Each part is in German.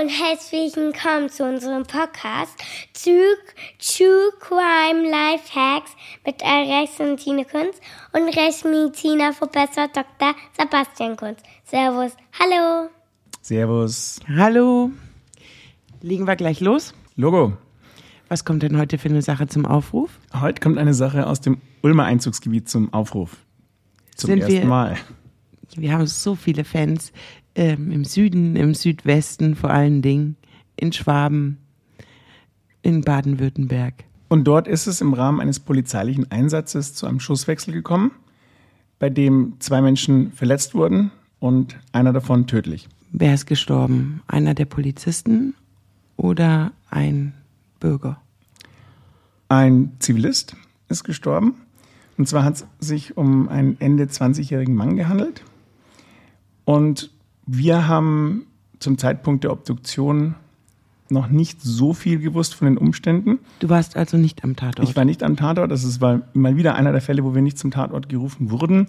Hallo und herzlich willkommen zu unserem Podcast True, True Crime Life Hacks mit Rechtsmediziner Kunz und Rechtsmediziner Professor Dr. Sebastian Kunz. Servus. Hallo. Servus. Hallo. Legen wir gleich los? Logo. Was kommt denn heute für eine Sache zum Aufruf? Heute kommt eine Sache aus dem Ulmer Einzugsgebiet zum Aufruf. Zum Sind ersten wir- Mal. Wir haben so viele Fans ähm, im Süden, im Südwesten vor allen Dingen, in Schwaben, in Baden-Württemberg. Und dort ist es im Rahmen eines polizeilichen Einsatzes zu einem Schusswechsel gekommen, bei dem zwei Menschen verletzt wurden und einer davon tödlich. Wer ist gestorben? Einer der Polizisten oder ein Bürger? Ein Zivilist ist gestorben. Und zwar hat es sich um einen Ende 20-jährigen Mann gehandelt. Und wir haben zum Zeitpunkt der Obduktion noch nicht so viel gewusst von den Umständen. Du warst also nicht am Tatort. Ich war nicht am Tatort. Das ist mal wieder einer der Fälle, wo wir nicht zum Tatort gerufen wurden.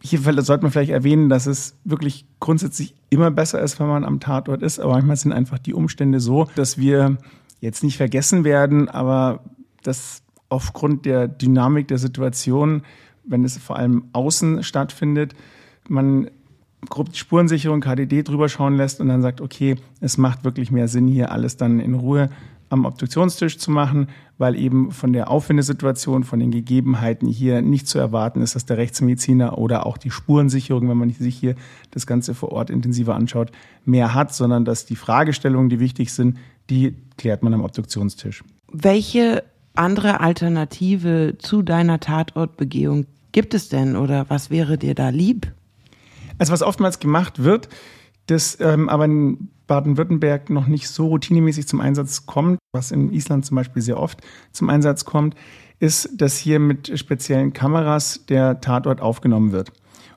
Hier sollte man vielleicht erwähnen, dass es wirklich grundsätzlich immer besser ist, wenn man am Tatort ist. Aber manchmal sind einfach die Umstände so, dass wir jetzt nicht vergessen werden, aber dass aufgrund der Dynamik der Situation, wenn es vor allem außen stattfindet, man Spurensicherung, KDD drüber schauen lässt und dann sagt, okay, es macht wirklich mehr Sinn, hier alles dann in Ruhe am Obduktionstisch zu machen, weil eben von der Aufwendesituation, von den Gegebenheiten hier nicht zu erwarten ist, dass der Rechtsmediziner oder auch die Spurensicherung, wenn man sich hier das Ganze vor Ort intensiver anschaut, mehr hat, sondern dass die Fragestellungen, die wichtig sind, die klärt man am Obduktionstisch. Welche andere Alternative zu deiner Tatortbegehung gibt es denn oder was wäre dir da lieb? Also was oftmals gemacht wird, das ähm, aber in Baden-Württemberg noch nicht so routinemäßig zum Einsatz kommt, was in Island zum Beispiel sehr oft zum Einsatz kommt, ist, dass hier mit speziellen Kameras der Tatort aufgenommen wird.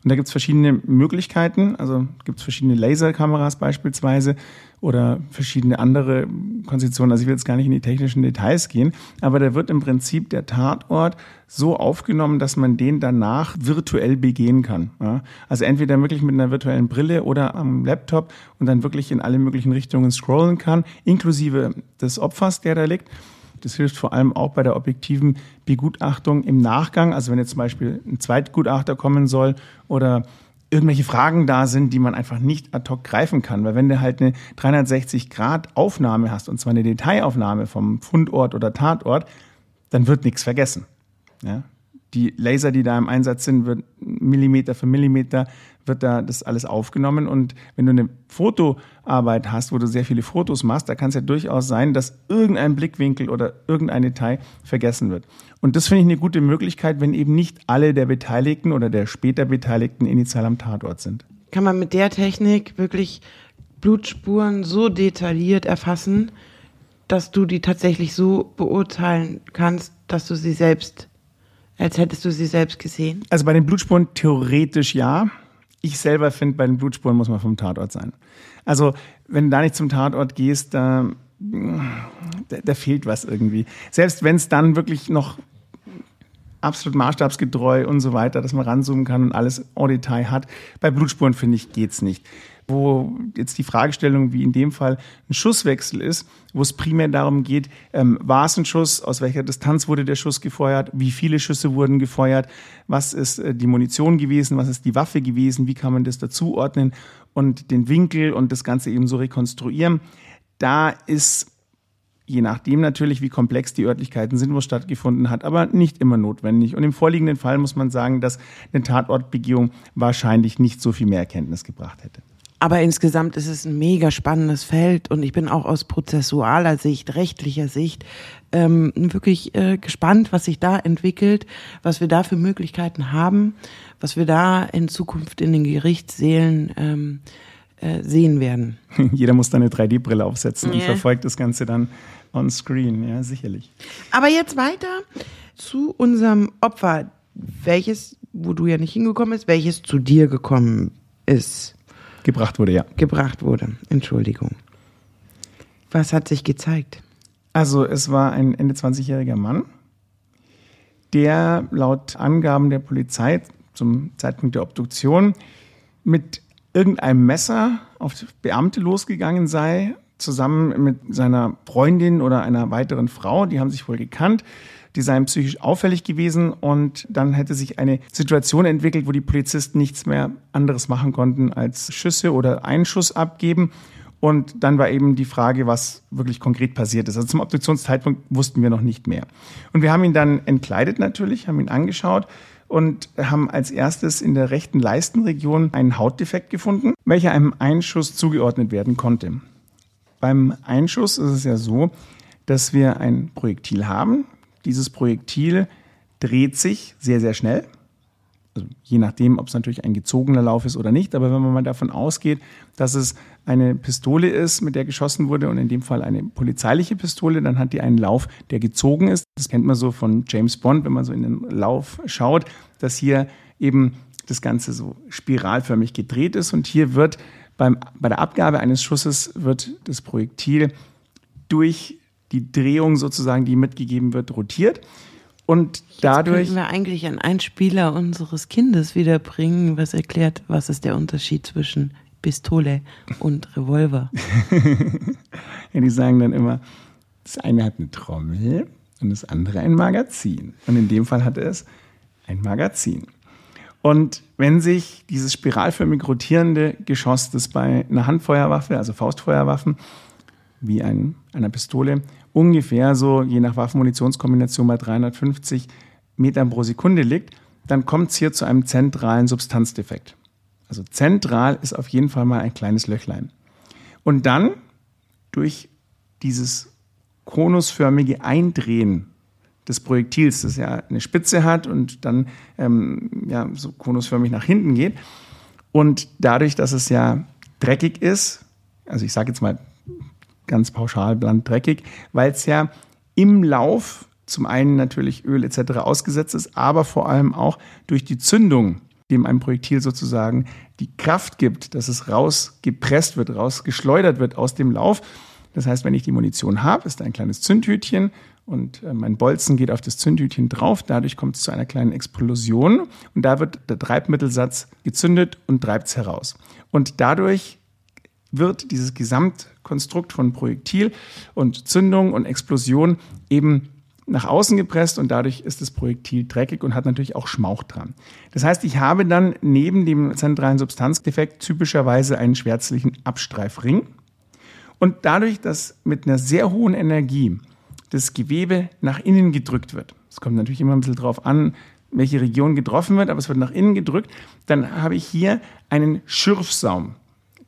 Und da gibt es verschiedene Möglichkeiten, also gibt es verschiedene Laserkameras beispielsweise oder verschiedene andere Konzeptionen. Also ich will jetzt gar nicht in die technischen Details gehen, aber da wird im Prinzip der Tatort so aufgenommen, dass man den danach virtuell begehen kann. Ja? Also entweder wirklich mit einer virtuellen Brille oder am Laptop und dann wirklich in alle möglichen Richtungen scrollen kann, inklusive des Opfers, der da liegt. Das hilft vor allem auch bei der objektiven Begutachtung im Nachgang. Also wenn jetzt zum Beispiel ein Zweitgutachter kommen soll oder irgendwelche Fragen da sind, die man einfach nicht ad hoc greifen kann. Weil wenn du halt eine 360-Grad-Aufnahme hast, und zwar eine Detailaufnahme vom Fundort oder Tatort, dann wird nichts vergessen. Ja? Die Laser, die da im Einsatz sind, wird Millimeter für Millimeter wird da das alles aufgenommen. Und wenn du eine Fotoarbeit hast, wo du sehr viele Fotos machst, da kann es ja durchaus sein, dass irgendein Blickwinkel oder irgendein Detail vergessen wird. Und das finde ich eine gute Möglichkeit, wenn eben nicht alle der Beteiligten oder der später Beteiligten initial am Tatort sind. Kann man mit der Technik wirklich Blutspuren so detailliert erfassen, dass du die tatsächlich so beurteilen kannst, dass du sie selbst, als hättest du sie selbst gesehen? Also bei den Blutspuren theoretisch ja. Ich selber finde, bei den Blutspuren muss man vom Tatort sein. Also wenn du da nicht zum Tatort gehst, da, da, da fehlt was irgendwie. Selbst wenn es dann wirklich noch absolut maßstabsgetreu und so weiter, dass man ranzoomen kann und alles en Detail hat. Bei Blutspuren, finde ich, geht's nicht. Wo jetzt die Fragestellung, wie in dem Fall, ein Schusswechsel ist, wo es primär darum geht, ähm, war es ein Schuss, aus welcher Distanz wurde der Schuss gefeuert, wie viele Schüsse wurden gefeuert, was ist äh, die Munition gewesen, was ist die Waffe gewesen, wie kann man das dazuordnen und den Winkel und das Ganze eben so rekonstruieren. Da ist je nachdem natürlich, wie komplex die Örtlichkeiten sind, wo es stattgefunden hat, aber nicht immer notwendig. Und im vorliegenden Fall muss man sagen, dass eine Tatortbegehung wahrscheinlich nicht so viel mehr Erkenntnis gebracht hätte. Aber insgesamt ist es ein mega spannendes Feld und ich bin auch aus prozessualer Sicht, rechtlicher Sicht ähm, wirklich äh, gespannt, was sich da entwickelt, was wir da für Möglichkeiten haben, was wir da in Zukunft in den Gerichtssälen ähm, äh, sehen werden. Jeder muss da eine 3D-Brille aufsetzen und Ja. verfolgt das Ganze dann on screen, ja, sicherlich. Aber jetzt weiter zu unserem Opfer, welches, wo du ja nicht hingekommen bist, welches zu dir gekommen ist, Gebracht wurde, ja. gebracht wurde. Entschuldigung. Was hat sich gezeigt? Also es war ein Ende 20-jähriger Mann, der laut Angaben der Polizei zum Zeitpunkt der Obduktion mit irgendeinem Messer auf Beamte losgegangen sei, zusammen mit seiner Freundin oder einer weiteren Frau, die haben sich wohl gekannt die seien psychisch auffällig gewesen und dann hätte sich eine Situation entwickelt, wo die Polizisten nichts mehr anderes machen konnten als Schüsse oder einen Schuss abgeben. Und dann war eben die Frage, was wirklich konkret passiert ist. Also zum Obduktionszeitpunkt wussten wir noch nicht mehr. Und wir haben ihn dann entkleidet natürlich, haben ihn angeschaut und haben als erstes in der rechten Leistenregion einen Hautdefekt gefunden, welcher einem Einschuss zugeordnet werden konnte. Beim Einschuss ist es ja so, dass wir ein Projektil haben, dieses Projektil dreht sich sehr, sehr schnell. Also je nachdem, ob es natürlich ein gezogener Lauf ist oder nicht. Aber wenn man mal davon ausgeht, dass es eine Pistole ist, mit der geschossen wurde und in dem Fall eine polizeiliche Pistole, dann hat die einen Lauf, der gezogen ist. Das kennt man so von James Bond, wenn man so in den Lauf schaut, dass hier eben das Ganze so spiralförmig gedreht ist. Und hier wird beim, bei der Abgabe eines Schusses wird das Projektil durch die Drehung sozusagen, die mitgegeben wird, rotiert. Und dadurch. Jetzt wir eigentlich einen Einspieler unseres Kindes wiederbringen, was erklärt, was ist der Unterschied zwischen Pistole und Revolver. ja, die sagen dann immer, das eine hat eine Trommel und das andere ein Magazin. Und in dem Fall hatte es ein Magazin. Und wenn sich dieses spiralförmig rotierende Geschoss, das bei einer Handfeuerwaffe, also Faustfeuerwaffen, wie ein, einer Pistole, ungefähr so, je nach Waffenmunitionskombination bei 350 Metern pro Sekunde liegt, dann kommt es hier zu einem zentralen Substanzdefekt. Also zentral ist auf jeden Fall mal ein kleines Löchlein. Und dann durch dieses konusförmige Eindrehen des Projektils, das ja eine Spitze hat und dann ähm, ja, so konusförmig nach hinten geht. Und dadurch, dass es ja dreckig ist, also ich sage jetzt mal ganz pauschal bland dreckig, weil es ja im Lauf zum einen natürlich Öl etc. ausgesetzt ist, aber vor allem auch durch die Zündung, dem ein Projektil sozusagen die Kraft gibt, dass es rausgepresst wird, rausgeschleudert wird aus dem Lauf. Das heißt, wenn ich die Munition habe, ist da ein kleines Zündhütchen und äh, mein Bolzen geht auf das Zündhütchen drauf. Dadurch kommt es zu einer kleinen Explosion und da wird der Treibmittelsatz gezündet und treibt es heraus. Und dadurch wird dieses Gesamtkonstrukt von Projektil und Zündung und Explosion eben nach außen gepresst und dadurch ist das Projektil dreckig und hat natürlich auch Schmauch dran. Das heißt, ich habe dann neben dem zentralen Substanzdefekt typischerweise einen schwärzlichen Abstreifring. Und dadurch, dass mit einer sehr hohen Energie das Gewebe nach innen gedrückt wird, es kommt natürlich immer ein bisschen drauf an, welche Region getroffen wird, aber es wird nach innen gedrückt, dann habe ich hier einen Schürfsaum.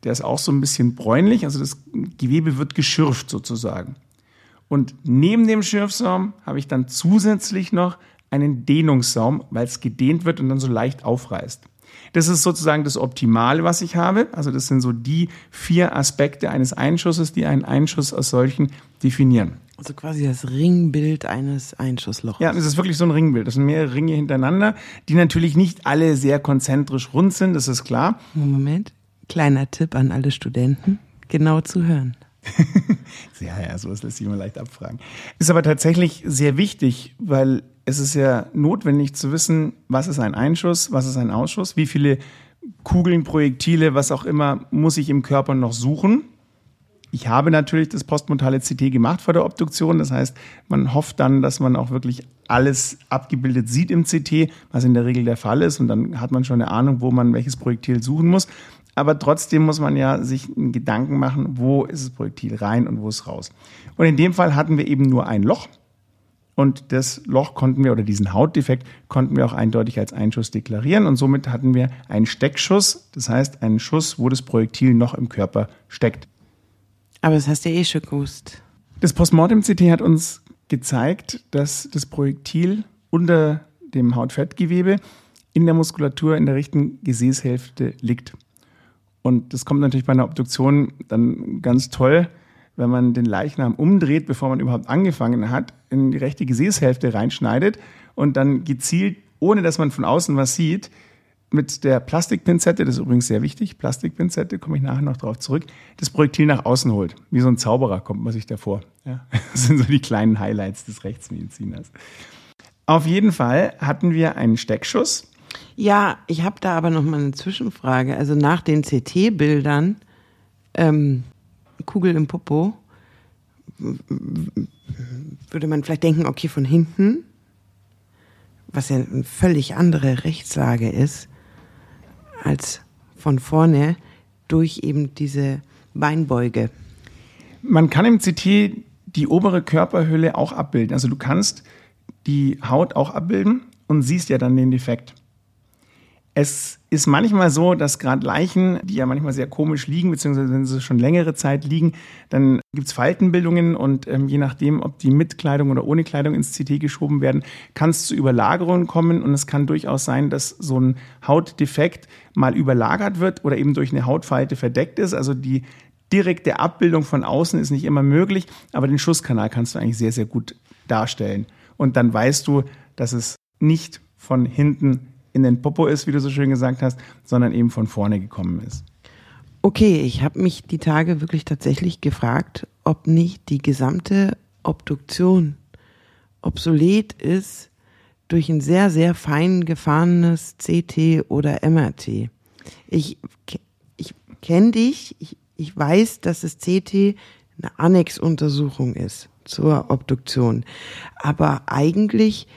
Der ist auch so ein bisschen bräunlich, also das Gewebe wird geschürft sozusagen. Und neben dem Schürfsaum habe ich dann zusätzlich noch einen Dehnungssaum, weil es gedehnt wird und dann so leicht aufreißt. Das ist sozusagen das Optimale, was ich habe. Also das sind so die vier Aspekte eines Einschusses, die einen Einschuss als solchen definieren. Also quasi das Ringbild eines Einschusslochs. Ja, es ist wirklich so ein Ringbild. Das sind mehrere Ringe hintereinander, die natürlich nicht alle sehr konzentrisch rund sind, das ist klar. Moment. Kleiner Tipp an alle Studenten, genau zu hören. ja, ja, sowas lässt sich immer leicht abfragen. Ist aber tatsächlich sehr wichtig, weil es ist ja notwendig zu wissen, was ist ein Einschuss, was ist ein Ausschuss, wie viele Kugeln, Projektile, was auch immer, muss ich im Körper noch suchen. Ich habe natürlich das postmortale CT gemacht vor der Obduktion. Das heißt, man hofft dann, dass man auch wirklich alles abgebildet sieht im CT, was in der Regel der Fall ist. Und dann hat man schon eine Ahnung, wo man welches Projektil suchen muss. Aber trotzdem muss man ja sich einen Gedanken machen, wo ist das Projektil rein und wo ist raus. Und in dem Fall hatten wir eben nur ein Loch. Und das Loch konnten wir, oder diesen Hautdefekt, konnten wir auch eindeutig als Einschuss deklarieren. Und somit hatten wir einen Steckschuss, das heißt einen Schuss, wo das Projektil noch im Körper steckt. Aber das hast du ja eh schon gewusst. Das Postmortem-CT hat uns gezeigt, dass das Projektil unter dem Hautfettgewebe in der Muskulatur in der rechten Gesäßhälfte liegt. Und das kommt natürlich bei einer Obduktion dann ganz toll, wenn man den Leichnam umdreht, bevor man überhaupt angefangen hat, in die rechte Gesäßhälfte reinschneidet und dann gezielt, ohne dass man von außen was sieht, mit der Plastikpinzette, das ist übrigens sehr wichtig, Plastikpinzette, komme ich nachher noch darauf zurück, das Projektil nach außen holt. Wie so ein Zauberer kommt man sich davor. Ja, das sind so die kleinen Highlights des Rechtsmediziners. Auf jeden Fall hatten wir einen Steckschuss Ja, ich habe da aber noch mal eine Zwischenfrage. Also nach den CT-Bildern, ähm, Kugel im Popo, würde man vielleicht denken, okay, von hinten, was ja eine völlig andere Rechtslage ist, als von vorne durch eben diese Beinbeuge. Man kann im CT die obere Körperhülle auch abbilden. Also du kannst die Haut auch abbilden und siehst ja dann den Defekt. Es ist manchmal so, dass gerade Leichen, die ja manchmal sehr komisch liegen, beziehungsweise wenn sie schon längere Zeit liegen, dann gibt es Faltenbildungen und ähm, je nachdem, ob die mit Kleidung oder ohne Kleidung ins CT geschoben werden, kann es zu Überlagerungen kommen und es kann durchaus sein, dass so ein Hautdefekt mal überlagert wird oder eben durch eine Hautfalte verdeckt ist. Also die direkte Abbildung von außen ist nicht immer möglich, aber den Schusskanal kannst du eigentlich sehr, sehr gut darstellen. Und dann weißt du, dass es nicht von hinten in den Popo ist, wie du so schön gesagt hast, sondern eben von vorne gekommen ist. Okay, ich habe mich die Tage wirklich tatsächlich gefragt, ob nicht die gesamte Obduktion obsolet ist durch ein sehr, sehr fein gefahrenes CT oder MRT. Ich, ich kenne dich, ich, ich weiß, dass das CT eine Annexuntersuchung ist zur Obduktion. Aber eigentlich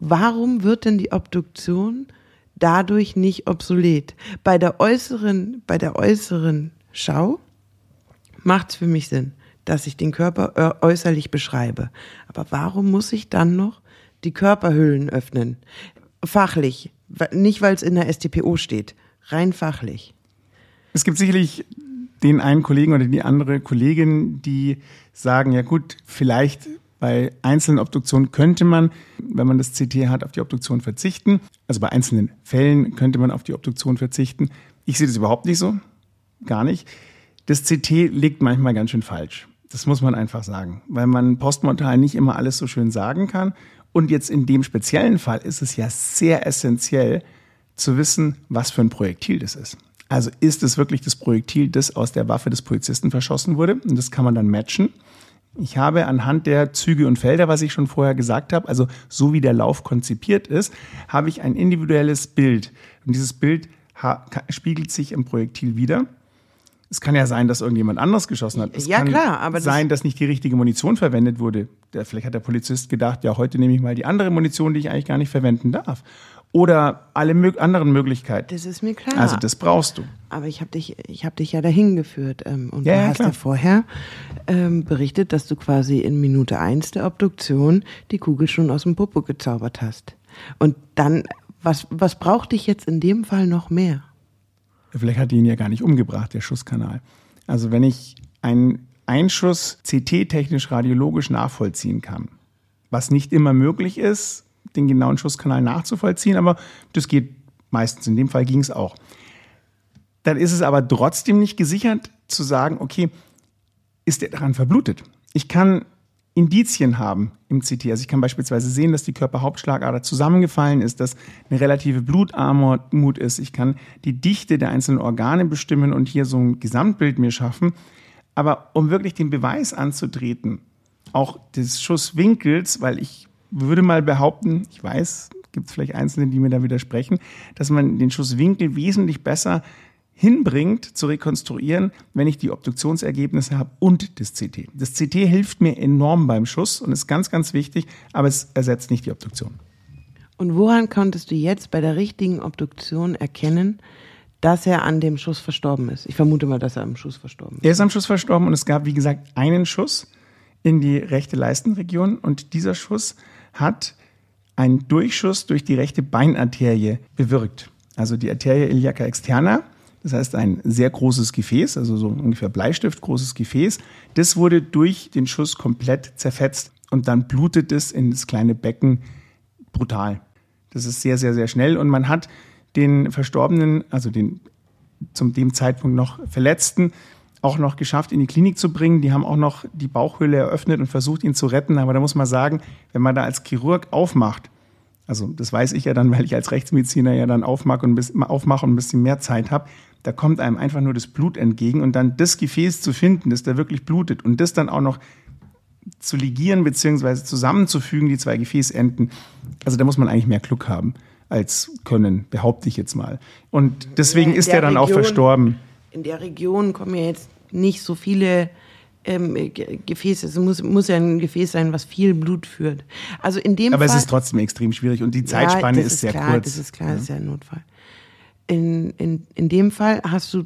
warum wird denn die Obduktion dadurch nicht obsolet? Bei der äußeren, bei der äußeren Schau macht es für mich Sinn, dass ich den Körper äußerlich beschreibe. Aber warum muss ich dann noch die Körperhüllen öffnen? Fachlich, nicht weil es in der STPO steht, rein fachlich. Es gibt sicherlich den einen Kollegen oder die andere Kollegin, die sagen, ja gut, vielleicht bei einzelnen Obduktionen könnte man, wenn man das CT hat, auf die Obduktion verzichten. Also bei einzelnen Fällen könnte man auf die Obduktion verzichten. Ich sehe das überhaupt nicht so. Gar nicht. Das CT liegt manchmal ganz schön falsch. Das muss man einfach sagen, weil man postmortal nicht immer alles so schön sagen kann. Und jetzt in dem speziellen Fall ist es ja sehr essentiell zu wissen, was für ein Projektil das ist. Also ist es wirklich das Projektil, das aus der Waffe des Polizisten verschossen wurde? Und das kann man dann matchen. Ich habe anhand der Züge und Felder, was ich schon vorher gesagt habe, also so wie der Lauf konzipiert ist, habe ich ein individuelles Bild. Und dieses Bild spiegelt sich im Projektil wieder. Es kann ja sein, dass irgendjemand anderes geschossen hat. Es ja, kann klar, aber sein, dass nicht die richtige Munition verwendet wurde. Der, vielleicht hat der Polizist gedacht, ja, heute nehme ich mal die andere Munition, die ich eigentlich gar nicht verwenden darf oder alle mö anderen Möglichkeiten. Das ist mir klar. Also das brauchst du. Aber ich habe dich, ich habe dich ja dahin geführt ähm, und ja, du ja, hast klar. ja vorher ähm, berichtet, dass du quasi in Minute eins der Obduktion die Kugel schon aus dem Popo gezaubert hast. Und dann, was, was braucht dich jetzt in dem Fall noch mehr? Vielleicht hat die ihn ja gar nicht umgebracht, der Schusskanal. Also wenn ich einen Einschuss CT-technisch radiologisch nachvollziehen kann, was nicht immer möglich ist, den genauen Schusskanal nachzuvollziehen, aber das geht meistens. In dem Fall ging es auch. Dann ist es aber trotzdem nicht gesichert zu sagen, okay, ist der daran verblutet? Ich kann Indizien haben im CT. Also ich kann beispielsweise sehen, dass die Körperhauptschlagader zusammengefallen ist, dass eine relative Blutarmut ist. Ich kann die Dichte der einzelnen Organe bestimmen und hier so ein Gesamtbild mir schaffen. Aber um wirklich den Beweis anzutreten, auch des Schusswinkels, weil ich würde mal behaupten, ich weiß, gibt es vielleicht Einzelne, die mir da widersprechen, dass man den Schusswinkel wesentlich besser hinbringt, zu rekonstruieren, wenn ich die Obduktionsergebnisse habe und das CT. Das CT hilft mir enorm beim Schuss und ist ganz, ganz wichtig, aber es ersetzt nicht die Obduktion. Und woran konntest du jetzt bei der richtigen Obduktion erkennen, dass er an dem Schuss verstorben ist? Ich vermute mal, dass er am Schuss verstorben ist. Er ist am Schuss verstorben und es gab, wie gesagt, einen Schuss in die rechte Leistenregion und dieser Schuss hat einen Durchschuss durch die rechte Beinarterie bewirkt. Also die Arterie iliaca externa, das heißt ein sehr großes Gefäß, also so ungefähr Bleistift großes Gefäß, das wurde durch den Schuss komplett zerfetzt und dann blutet es in das kleine Becken brutal. Das ist sehr, sehr, sehr schnell und man hat den Verstorbenen, also den zum dem Zeitpunkt noch Verletzten, auch noch geschafft, in die Klinik zu bringen. Die haben auch noch die Bauchhöhle eröffnet und versucht, ihn zu retten. Aber da muss man sagen, wenn man da als Chirurg aufmacht, also das weiß ich ja dann, weil ich als Rechtsmediziner ja dann aufmache und aufmache und ein bisschen mehr Zeit habe, da kommt einem einfach nur das Blut entgegen und dann das Gefäß zu finden, das da wirklich blutet und das dann auch noch zu ligieren bzw. zusammenzufügen, die zwei Gefäßenden, also da muss man eigentlich mehr Glück haben. als können, behaupte ich jetzt mal. Und deswegen Ja, ist er dann auch Region- verstorben. In der Region kommen ja jetzt nicht so viele ähm, Ge- Gefäße. Es muss, muss ja ein Gefäß sein, was viel Blut führt. Also in dem Aber Fall. es ist trotzdem extrem schwierig und die Zeitspanne ja, das ist, sehr klar, kurz. Das ist klar, das ist ja ein Notfall. In, in, in dem Fall hast du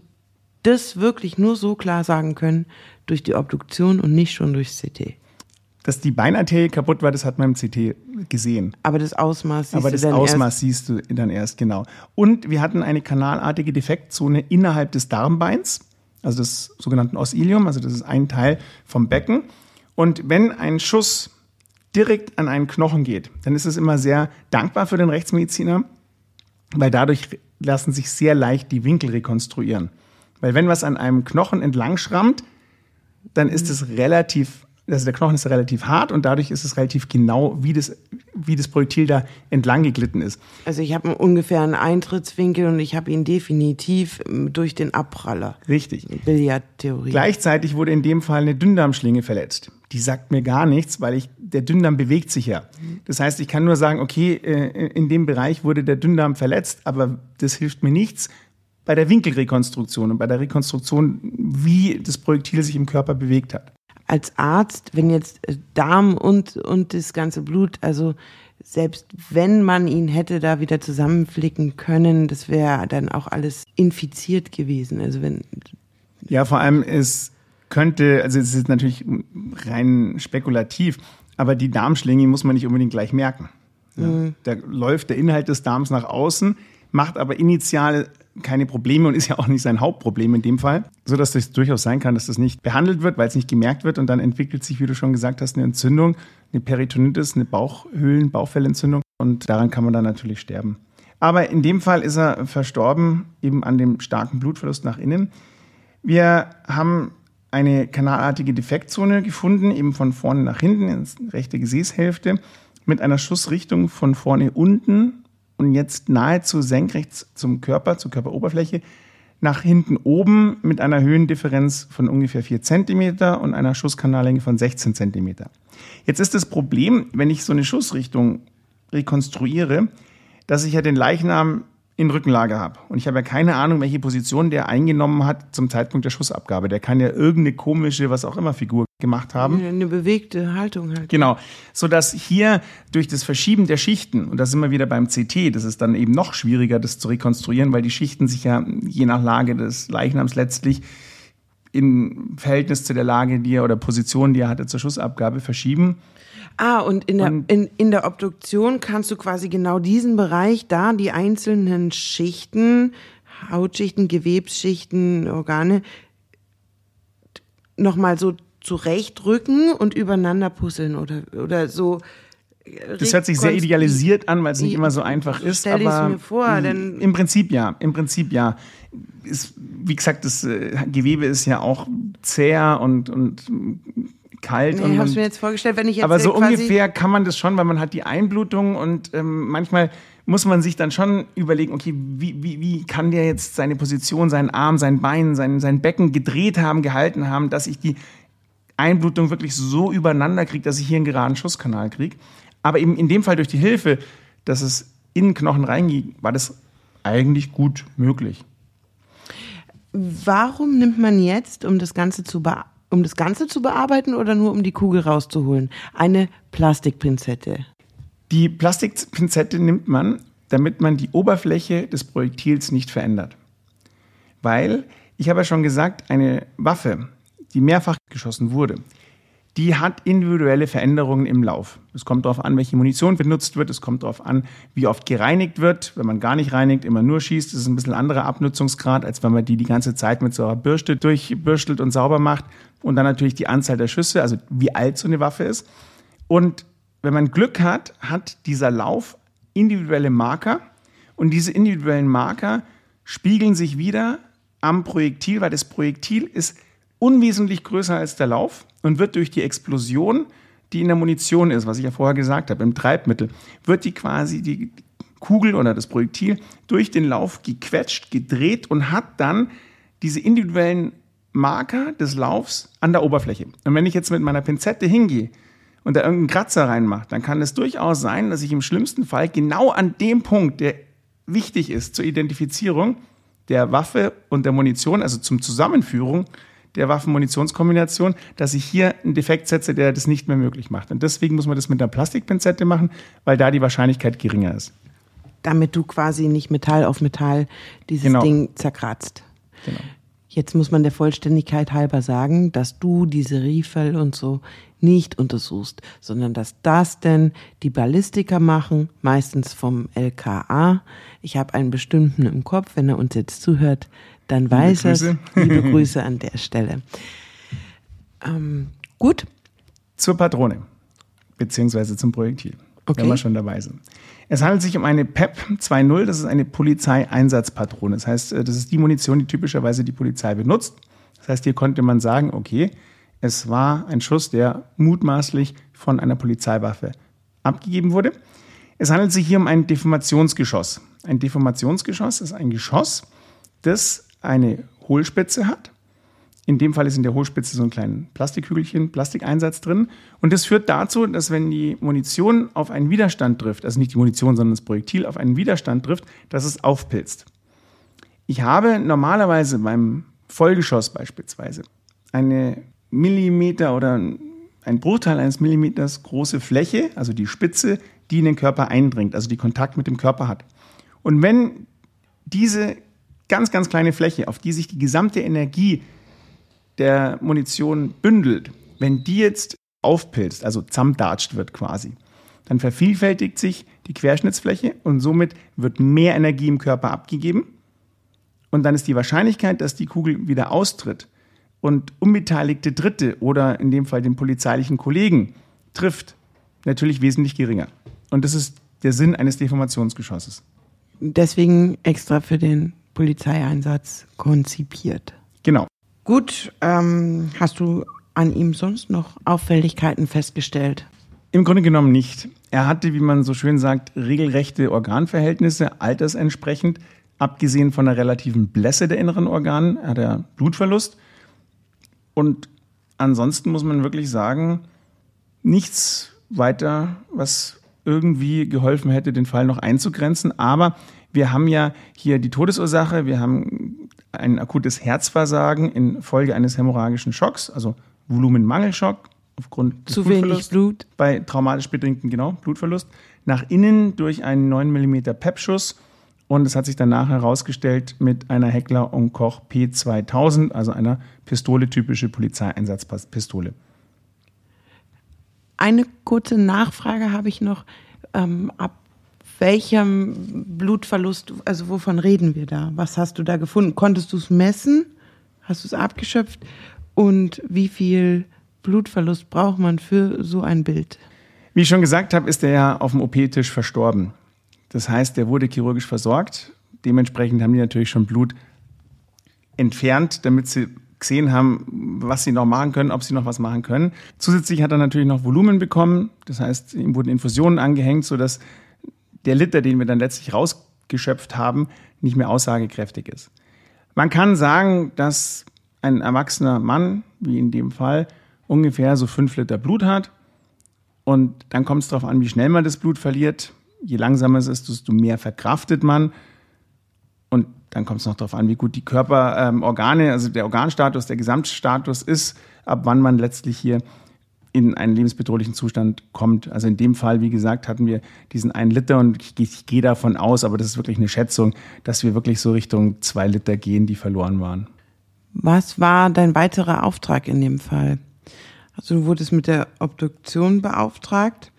das wirklich nur so klar sagen können durch die Obduktion und nicht schon durchs CT. Dass die Beinarterie kaputt war, das hat man im CT gesehen. Aber das Ausmaß siehst Aber du das dann Ausmaß siehst du dann erst genau. Und wir hatten eine kanalartige Defektzone innerhalb des Darmbeins, also des sogenannten Osilium, also das ist ein Teil vom Becken. Und wenn ein Schuss direkt an einen Knochen geht, dann ist es immer sehr dankbar für den Rechtsmediziner, weil dadurch lassen sich sehr leicht die Winkel rekonstruieren. Weil wenn was an einem Knochen entlang schrammt, dann ist es relativ, also der Knochen ist relativ hart und dadurch ist es relativ genau, wie das, wie das Projektil da entlang geglitten ist. also ich habe einen ungefähren Eintrittswinkel und ich habe ihn definitiv durch den Abpraller. Richtig. Billardtheorie. Gleichzeitig wurde in dem Fall eine Dünndarmschlinge verletzt. Die sagt mir gar nichts, weil ich, der Dünndarm bewegt sich ja. Das heißt, ich kann nur sagen, okay, äh, in dem Bereich wurde der Dünndarm verletzt, aber das hilft mir nichts bei der Winkelrekonstruktion und bei der Rekonstruktion, wie das Projektil sich im Körper bewegt hat. als Arzt, wenn jetzt äh, Darm und, und das ganze Blut, also selbst wenn man ihn hätte da wieder zusammenflicken können, das wäre dann auch alles infiziert gewesen. Also wenn, Ja, vor allem es könnte, also es ist natürlich rein spekulativ, aber die Darmschlinge muss man nicht unbedingt gleich merken. Ja. Da läuft der Inhalt des Darms nach außen, macht aber initial keine Probleme und ist ja auch nicht sein Hauptproblem in dem Fall, so dass es durchaus sein kann, dass das nicht behandelt wird, weil es nicht gemerkt wird und dann entwickelt sich, wie du schon gesagt hast, eine Entzündung, eine Peritonitis, eine Bauchhöhlen, Bauchfellentzündung und daran kann man dann natürlich sterben. Aber in dem Fall ist er verstorben, eben an dem starken Blutverlust nach innen. Wir haben eine kanalartige Defektzone gefunden, eben von vorne nach hinten, ins rechte Gesäßhälfte, mit einer Schussrichtung von vorne unten und jetzt nahezu senkrecht zum Körper, zur Körperoberfläche, nach hinten oben mit einer Höhendifferenz von ungefähr 4 cm und einer Schusskanallänge von 16 cm. Jetzt ist das Problem, wenn ich so eine Schussrichtung rekonstruiere, dass ich ja den Leichnam in Rückenlage habe. Und ich habe ja keine Ahnung, welche Position der eingenommen hat zum Zeitpunkt der Schussabgabe. Der kann ja irgendeine komische, was auch immer Figur gemacht haben. eine bewegte Haltung halt. Genau, so dass hier durch das Verschieben der Schichten und da sind wir wieder beim CT, das ist dann eben noch schwieriger, das zu rekonstruieren, weil die Schichten sich ja je nach Lage des Leichnams letztlich im Verhältnis zu der Lage, die er oder Position, die er hatte zur Schussabgabe, verschieben. Ah, und in der, Und- in, in der Obduktion kannst du quasi genau diesen Bereich da, die einzelnen Schichten, Hautschichten, Gewebsschichten, Organe, nochmal so zurechtrücken und übereinander puzzeln oder, oder so. Das hört sich sehr idealisiert an, weil es nicht immer so einfach ist. Stell aber mir vor, denn- im Prinzip ja, im Prinzip ja. Ist, wie gesagt, das äh, Gewebe ist ja auch zäher und, und kalt. Nee, und, ich und mir jetzt vorgestellt, wenn ich jetzt aber so ungefähr kann man das schon, weil man hat die Einblutung und ähm, manchmal muss man sich dann schon überlegen, okay, wie, wie, wie kann der jetzt seine Position, seinen Arm, sein Bein, sein, sein Becken gedreht haben, gehalten haben, dass ich die Einblutung wirklich so übereinander kriege, dass ich hier einen geraden Schusskanal kriege. Aber eben in dem Fall durch die Hilfe, dass es in den Knochen reinging, war das eigentlich gut möglich. Warum nimmt man jetzt, um das Ganze zu be um das Ganze zu bearbeiten oder nur um die Kugel rauszuholen, eine Plastikpinzette? Die Plastikpinzette nimmt man, damit man die Oberfläche des Projektils nicht verändert. Weil, ich habe ja schon gesagt, eine Waffe, die mehrfach geschossen wurde, die hat individuelle Veränderungen im Lauf. Es kommt darauf an, welche Munition benutzt wird. Es kommt darauf an, wie oft gereinigt wird. Wenn man gar nicht reinigt, immer nur schießt, ist es ein bisschen anderer Abnutzungsgrad, als wenn man die die ganze Zeit mit so einer Bürste durchbürstelt und sauber macht. Und dann natürlich die Anzahl der Schüsse, also wie alt so eine Waffe ist. Und wenn man Glück hat, hat dieser Lauf individuelle Marker. Und diese individuellen Marker spiegeln sich wieder am Projektil, weil das Projektil ist unwesentlich größer als der Lauf und wird durch die Explosion, die in der Munition ist, was ich ja vorher gesagt habe, im Treibmittel, wird die quasi die Kugel oder das Projektil durch den Lauf gequetscht, gedreht und hat dann diese individuellen Marker des Laufs an der Oberfläche. Und wenn ich jetzt mit meiner Pinzette hingehe und da irgendeinen Kratzer reinmacht, dann kann es durchaus sein, dass ich im schlimmsten Fall genau an dem Punkt, der wichtig ist zur Identifizierung der Waffe und der Munition, also zum Zusammenführung der Waffen-Munitionskombination, dass ich hier einen Defekt setze, der das nicht mehr möglich macht. Und deswegen muss man das mit einer Plastikpinzette machen, weil da die Wahrscheinlichkeit geringer ist. Damit du quasi nicht Metall auf Metall dieses Genau. Ding zerkratzt. Genau. Jetzt muss man der Vollständigkeit halber sagen, dass du diese Riefel und so nicht untersuchst, sondern dass das denn die Ballistiker machen, meistens vom LKA. Ich habe einen bestimmten im Kopf, wenn er uns jetzt zuhört, dann weiß er es. Liebe Grüße an der Stelle. Ähm, gut, Zur Patrone, beziehungsweise zum Projektil, Okay. wenn wir schon dabei sind. Es handelt sich um eine PEP 2.0, das ist eine Polizeieinsatzpatrone. Das heißt, äh, das ist die Munition, die typischerweise die Polizei benutzt. Das heißt, hier konnte man sagen, okay, es war ein Schuss, der mutmaßlich von einer Polizeiwaffe abgegeben wurde. Es handelt sich hier um ein Deformationsgeschoss. Ein Deformationsgeschoss ist ein Geschoss, das eine Hohlspitze hat. In dem Fall ist in der Hohlspitze so ein kleines Plastikhügelchen, Plastikeinsatz drin. Und das führt dazu, dass wenn die Munition auf einen Widerstand trifft, also nicht die Munition, sondern das Projektil auf einen Widerstand trifft, dass es aufpilzt. Ich habe normalerweise beim Vollgeschoss beispielsweise eine Millimeter oder ein Bruchteil eines Millimeters große Fläche, also die Spitze, die in den Körper eindringt, also die Kontakt mit dem Körper hat. Und wenn diese ganz, ganz kleine Fläche, auf die sich die gesamte Energie der Munition bündelt, wenn die jetzt aufpilzt, also zusammendatscht wird quasi, dann vervielfältigt sich die Querschnittsfläche und somit wird mehr Energie im Körper abgegeben. Und dann ist die Wahrscheinlichkeit, dass die Kugel wieder austritt und unbeteiligte Dritte oder in dem Fall den polizeilichen Kollegen trifft, natürlich wesentlich geringer. Und das ist der Sinn eines Deformationsgeschosses. deswegen extra für den Polizeieinsatz konzipiert. Genau. Gut, ähm, hast du an ihm sonst noch Auffälligkeiten festgestellt? Im Grunde genommen nicht. Er hatte, wie man so schön sagt, regelrechte Organverhältnisse, altersentsprechend. Abgesehen von der relativen Blässe der inneren Organe hat er Blutverlust. Und ansonsten muss man wirklich sagen, nichts weiter, was irgendwie geholfen hätte, den Fall noch einzugrenzen. Aber wir haben ja hier die Todesursache, wir haben ein akutes Herzversagen infolge eines hämorrhagischen Schocks, also Volumenmangelschock aufgrund des Zu wenig Blut? bei traumatisch bedingtem, genau, Blutverlust, nach innen durch einen 9 mm PEP-Schuss. Und es hat sich danach herausgestellt mit einer Heckler und Koch P2000, also einer Pistole, typische Polizeieinsatzpistole. Eine kurze Nachfrage habe ich noch. Ähm, ab welchem Blutverlust, also wovon reden wir da? Was hast du da gefunden? Konntest du es messen? Hast du es abgeschöpft? Und wie viel Blutverlust braucht man für so ein Bild? Wie ich schon gesagt habe, ist er ja auf dem OP-Tisch verstorben. Das heißt, er wurde chirurgisch versorgt. Dementsprechend haben die natürlich schon Blut entfernt, damit sie gesehen haben, was sie noch machen können, ob sie noch was machen können. Zusätzlich hat er natürlich noch Volumen bekommen. Das heißt, ihm wurden Infusionen angehängt, sodass der Liter, den wir dann letztlich rausgeschöpft haben, nicht mehr aussagekräftig ist. Man kann sagen, dass ein erwachsener Mann, wie in dem Fall, ungefähr so fünf Liter Blut hat. Und dann kommt es darauf an, wie schnell man das Blut verliert. Je langsamer es ist, desto mehr verkraftet man. Und dann kommt es noch darauf an, wie gut die Körperorgane, also der Organstatus, der Gesamtstatus ist, ab wann man letztlich hier in einen lebensbedrohlichen Zustand kommt. Also in dem Fall, wie gesagt, hatten wir diesen einen Liter und ich, ich gehe davon aus, aber das ist wirklich eine Schätzung, dass wir wirklich so Richtung zwei Liter gehen, die verloren waren. Was war dein weiterer Auftrag in dem Fall? Also du wurdest mit der Obduktion beauftragt.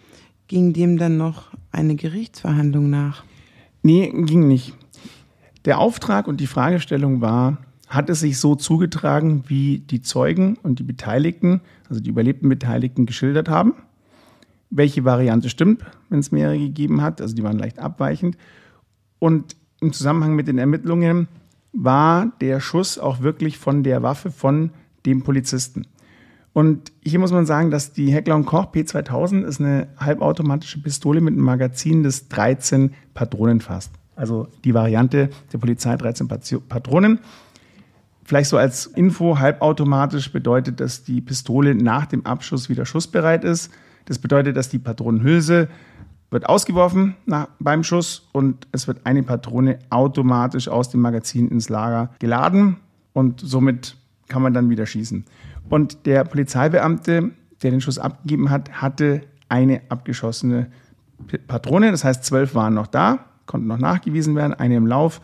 Ging dem dann noch eine Gerichtsverhandlung nach? Nee, ging nicht. Der Auftrag und die Fragestellung war, hat es sich so zugetragen, wie die Zeugen und die Beteiligten, also die überlebten Beteiligten, geschildert haben? Welche Variante stimmt, wenn es mehrere gegeben hat? Also die waren leicht abweichend. Und im Zusammenhang mit den Ermittlungen war der Schuss auch wirklich von der Waffe von dem Polizisten. Und hier muss man sagen, dass die Heckler Koch P2000 ist eine halbautomatische Pistole mit einem Magazin, das 13 Patronen fasst. Also die Variante der Polizei 13 Patronen. Vielleicht so als Info, halbautomatisch bedeutet, dass die Pistole nach dem Abschuss wieder schussbereit ist. Das bedeutet, dass die Patronenhülse wird ausgeworfen nach, beim Schuss und es wird eine Patrone automatisch aus dem Magazin ins Lager geladen und somit kann man dann wieder schießen. Und der Polizeibeamte, der den Schuss abgegeben hat, hatte eine abgeschossene Patrone. Das heißt, zwölf waren noch da, konnten noch nachgewiesen werden, eine im Lauf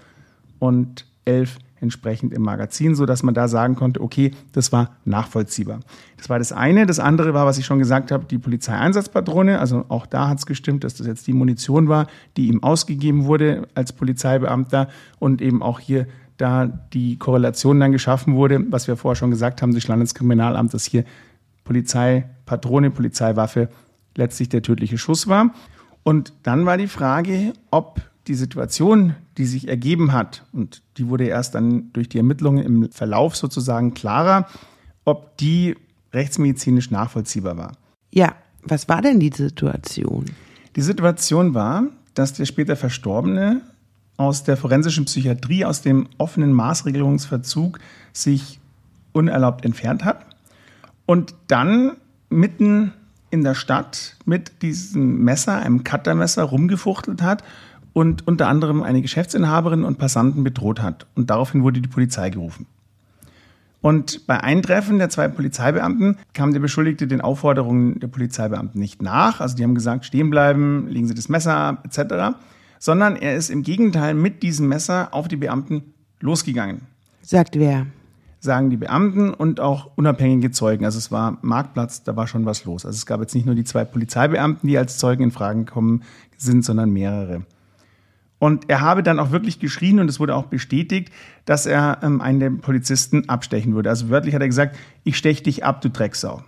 und elf entsprechend im Magazin, so dass man da sagen konnte, okay, das war nachvollziehbar. Das war das eine. Das andere war, was ich schon gesagt habe, die Polizeieinsatzpatrone. Also auch da hat es gestimmt, dass das jetzt die Munition war, die ihm ausgegeben wurde als Polizeibeamter und eben auch hier da die Korrelation dann geschaffen wurde, was wir vorher schon gesagt haben, durch Landeskriminalamt, dass hier Polizeipatrone, Polizeiwaffe letztlich der tödliche Schuss war. Und dann war die Frage, ob die Situation, die sich ergeben hat, und die wurde erst dann durch die Ermittlungen im Verlauf sozusagen klarer, ob die rechtsmedizinisch nachvollziehbar war. Ja, was war denn die Situation? Die Situation war, dass der später Verstorbene aus der forensischen Psychiatrie, aus dem offenen Maßregelungsverzug sich unerlaubt entfernt hat und dann mitten in der Stadt mit diesem Messer, einem Cuttermesser, rumgefuchtelt hat und unter anderem eine Geschäftsinhaberin und Passanten bedroht hat. Und daraufhin wurde die Polizei gerufen. Und bei Eintreffen der zwei Polizeibeamten kam der Beschuldigte den Aufforderungen der Polizeibeamten nicht nach. Also die haben gesagt, stehen bleiben, legen Sie das Messer ab, etc. Sondern er ist im Gegenteil mit diesem Messer auf die Beamten losgegangen. Sagt wer? Sagen die Beamten und auch unabhängige Zeugen. Also es war Marktplatz, da war schon was los. Also es gab jetzt nicht nur die zwei Polizeibeamten, die als Zeugen in Fragen kommen sind, sondern mehrere. Und er habe dann auch wirklich geschrien und es wurde auch bestätigt, dass er ähm, einen der Polizisten abstechen würde. Also wörtlich hat er gesagt, ich stech dich ab, du Drecksau.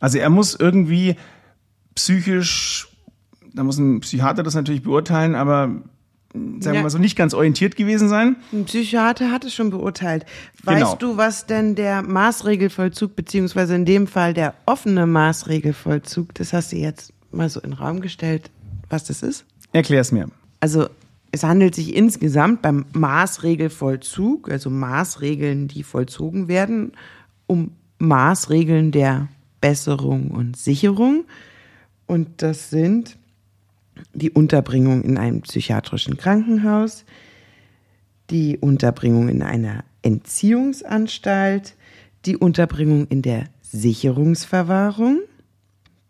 Also er muss irgendwie psychisch, da muss ein Psychiater das natürlich beurteilen, aber sagen wir mal so nicht ganz orientiert gewesen sein. Ein Psychiater hat es schon beurteilt. Weißt Genau. du, was denn der Maßregelvollzug, beziehungsweise in dem Fall der offene Maßregelvollzug, das hast du jetzt mal so in den Raum gestellt, was das ist? Erklär's mir. Also es handelt sich insgesamt beim Maßregelvollzug, also Maßregeln, die vollzogen werden, um Maßregeln der Besserung und Sicherung. Und das sind die Unterbringung in einem psychiatrischen Krankenhaus, die Unterbringung in einer Entziehungsanstalt, die Unterbringung in der Sicherungsverwahrung,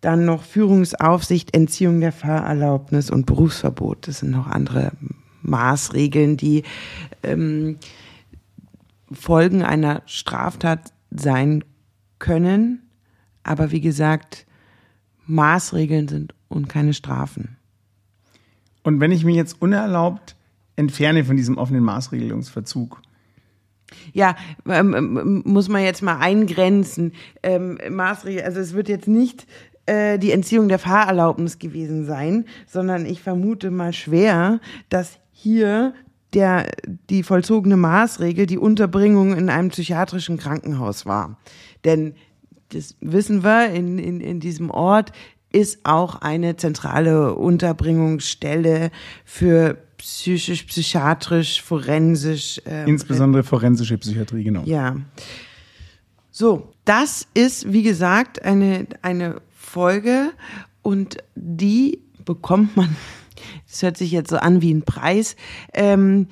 dann noch Führungsaufsicht, Entziehung der Fahrerlaubnis und Berufsverbot. Das sind noch andere Maßregeln, die ähm, Folgen einer Straftat sein können. Aber wie gesagt, Maßregeln sind und keine Strafen. Und wenn ich mich jetzt unerlaubt entferne von diesem offenen Maßregelungsverzug, Ja, ähm, ähm, muss man jetzt mal eingrenzen. Ähm, Maßregel, also es wird jetzt nicht äh, die Entziehung der Fahrerlaubnis gewesen sein, sondern ich vermute mal schwer, dass hier der, die vollzogene Maßregel die Unterbringung in einem psychiatrischen Krankenhaus war. Denn das wissen wir, in, in, in diesem Ort ist auch eine zentrale Unterbringungsstelle für psychisch, psychiatrisch, forensisch. ähm, insbesondere forensische Psychiatrie, genau. ja. So, das ist, wie gesagt, eine, eine Folge und die bekommt man, das hört sich jetzt so an wie ein Preis, ähm,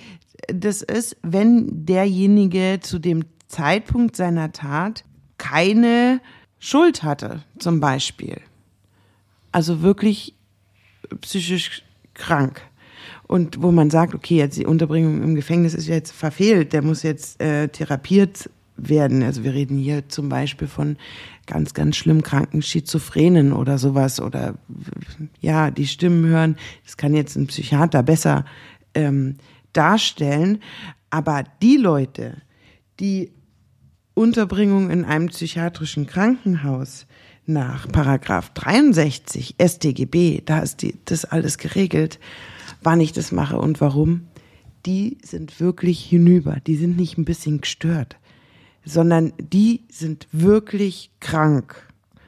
das ist, wenn derjenige zu dem Zeitpunkt seiner Tat keine Schuld hatte, zum Beispiel. Also wirklich psychisch krank. Und wo man sagt, okay, jetzt die Unterbringung im Gefängnis ist jetzt verfehlt, der muss jetzt äh, therapiert werden. Also wir reden hier zum Beispiel von ganz, ganz schlimm kranken Schizophrenen oder sowas oder ja, die Stimmen hören. Das kann jetzt ein Psychiater besser ähm, darstellen. Aber die Leute, die Unterbringung in einem psychiatrischen Krankenhaus nach Paragraph 63 StGB, da ist die, das alles geregelt, wann ich das mache und warum, die sind wirklich hinüber. Die sind nicht ein bisschen gestört, sondern die sind wirklich krank.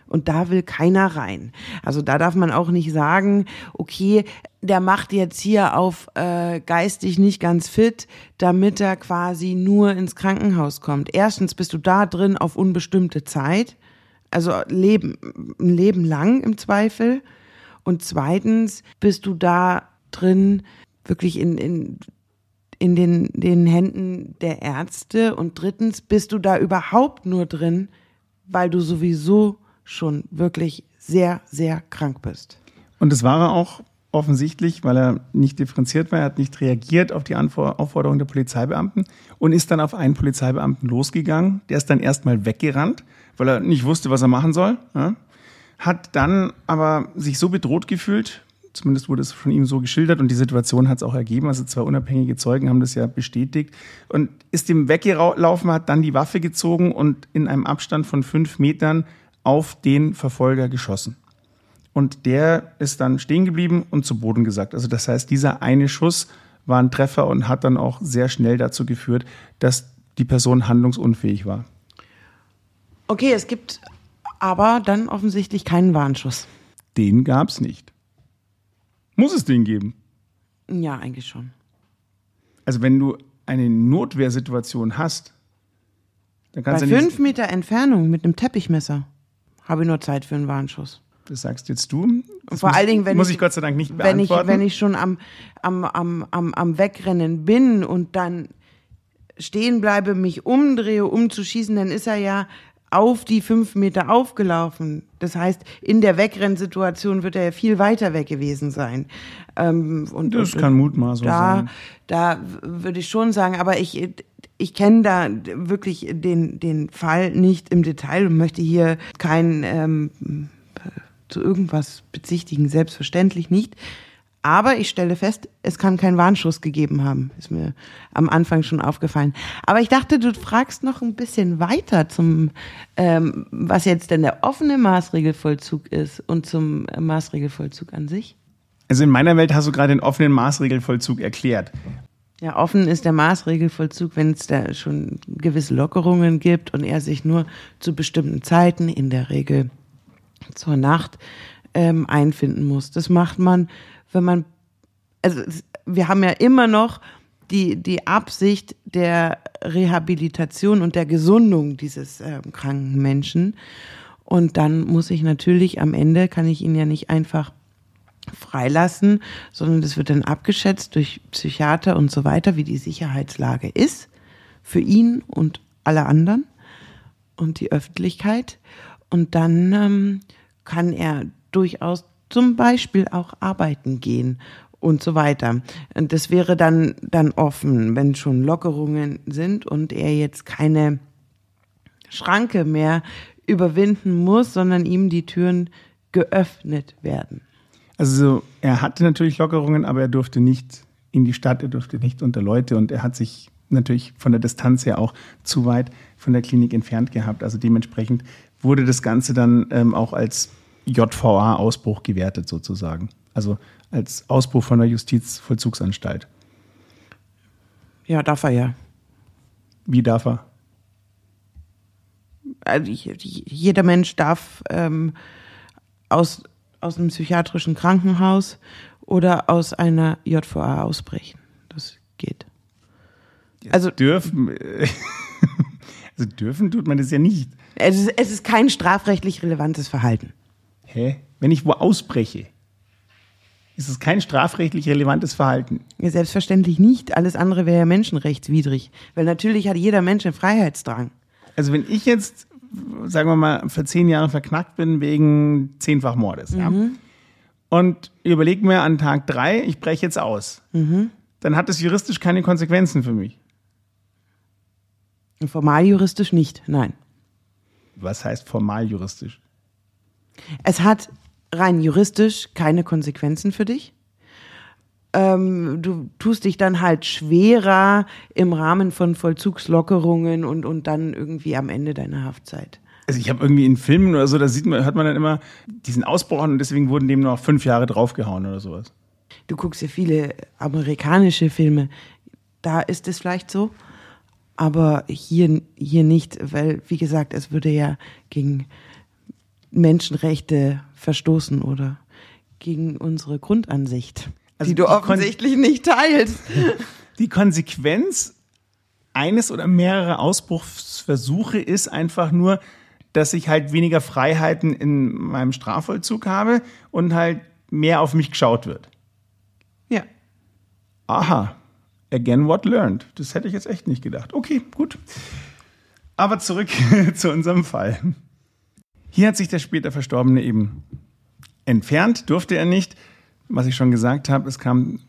Und da will keiner rein. Also da darf man auch nicht sagen, okay, der macht jetzt hier auf äh, geistig nicht ganz fit, damit er quasi nur ins Krankenhaus kommt. Erstens bist du da drin auf unbestimmte Zeit. Also Leben, ein Leben lang im Zweifel. Und zweitens bist du da drin wirklich in, in, in den, den Händen der Ärzte. Und drittens bist du da überhaupt nur drin, weil du sowieso schon wirklich sehr, sehr krank bist. Und das war er auch offensichtlich, weil er nicht differenziert war. Er hat nicht reagiert auf die Aufforderung der Polizeibeamten und ist dann auf einen Polizeibeamten losgegangen. Der ist dann erstmal weggerannt, weil er nicht wusste, was er machen soll. Ja. Hat dann aber sich so bedroht gefühlt, zumindest wurde es von ihm so geschildert und die Situation hat es auch ergeben. Also zwei unabhängige Zeugen haben das ja bestätigt und ist dem weggelaufen, hat dann die Waffe gezogen und in einem Abstand von fünf Metern auf den Verfolger geschossen. Und der ist dann stehen geblieben und zu Boden gesackt. Also das heißt, dieser eine Schuss war ein Treffer und hat dann auch sehr schnell dazu geführt, dass die Person handlungsunfähig war. Okay, es gibt aber dann offensichtlich keinen Warnschuss. Den gab es nicht. Muss es den geben? Ja, eigentlich schon. Also wenn du eine Notwehrsituation hast, dann kannst Bei du fünf Meter Entfernung mit einem Teppichmesser habe ich nur Zeit für einen Warnschuss. Das sagst jetzt du. Das Vor muss, allen Dingen, wenn muss ich, ich, Gott sei Dank nicht beantworten. Wenn ich, wenn ich schon am, am, am, am, am Wegrennen bin und dann stehen bleibe, mich umdrehe, um zu schießen, dann ist er ja auf die fünf Meter aufgelaufen. Das heißt, in der Wegrennsituation wird er ja viel weiter weg gewesen sein. Ähm, und, das und, kann mutmaßung da, sein. Da würde ich schon sagen, aber ich, ich kenne da wirklich den, den Fall nicht im Detail und möchte hier kein ähm, zu irgendwas bezichtigen, selbstverständlich nicht. Aber ich stelle fest, es kann keinen Warnschuss gegeben haben. Ist mir am Anfang schon aufgefallen. Aber ich dachte, du fragst noch ein bisschen weiter zum, ähm, was jetzt denn der offene Maßregelvollzug ist und zum Maßregelvollzug an sich. Also in meiner Welt hast du gerade den offenen Maßregelvollzug erklärt. Ja, offen ist der Maßregelvollzug, wenn es da schon gewisse Lockerungen gibt und er sich nur zu bestimmten Zeiten, in der Regel zur Nacht, ähm, einfinden muss. Das macht man wenn man, also wir haben ja immer noch die, die Absicht der Rehabilitation und der Gesundung dieses äh, kranken Menschen. Und dann muss ich natürlich am Ende, kann ich ihn ja nicht einfach freilassen, sondern das wird dann abgeschätzt durch Psychiater und so weiter, wie die Sicherheitslage ist für ihn und alle anderen und die Öffentlichkeit. Und dann ähm, kann er durchaus zum Beispiel auch arbeiten gehen und so weiter. Und das wäre dann, dann offen, wenn schon Lockerungen sind und er jetzt keine Schranke mehr überwinden muss, sondern ihm die Türen geöffnet werden. Also er hatte natürlich Lockerungen, aber er durfte nicht in die Stadt, er durfte nicht unter Leute und er hat sich natürlich von der Distanz her auch zu weit von der Klinik entfernt gehabt. Also dementsprechend wurde das Ganze dann ähm, auch als JVA-Ausbruch gewertet sozusagen. Also als Ausbruch von der Justizvollzugsanstalt. Ja, darf er ja. Wie darf er? Also jeder Mensch darf ähm, aus, aus einem psychiatrischen Krankenhaus oder aus einer JVA ausbrechen. Das geht. also dürfen, also dürfen tut man das ja nicht. Es ist, es ist kein strafrechtlich relevantes Verhalten. Hä? Wenn ich wo ausbreche, ist es kein strafrechtlich relevantes Verhalten. Ja, selbstverständlich nicht. Alles andere wäre ja menschenrechtswidrig. Weil natürlich hat jeder Mensch einen Freiheitsdrang. Also wenn ich jetzt, sagen wir mal, für zehn Jahre verknackt bin wegen zehnfach Mordes, mhm. ja, und überlege mir an Tag drei, ich breche jetzt aus, mhm. dann hat das juristisch keine Konsequenzen für mich. Formal juristisch nicht, nein. Was heißt formal juristisch? Es hat rein juristisch keine Konsequenzen für dich. Ähm, du tust dich dann halt schwerer im Rahmen von Vollzugslockerungen und, und dann irgendwie am Ende deiner Haftzeit. Also ich habe irgendwie in Filmen oder so, da sieht man, hört man dann immer diesen Ausbruch und deswegen wurden dem noch fünf Jahre draufgehauen oder sowas. Du guckst ja viele amerikanische Filme, da ist es vielleicht so, aber hier, hier nicht, weil, wie gesagt, es würde ja gegen Menschenrechte verstoßen oder gegen unsere Grundansicht, also die du die offensichtlich nicht teilst. Die Konsequenz eines oder mehrerer Ausbruchsversuche ist einfach nur, dass ich halt weniger Freiheiten in meinem Strafvollzug habe und halt mehr auf mich geschaut wird. Ja. Aha. Again what learned. Das hätte ich jetzt echt nicht gedacht. Okay, gut. Aber zurück zu unserem Fall. Hier hat sich der später Verstorbene eben entfernt, durfte er nicht. Was ich schon gesagt habe, es kam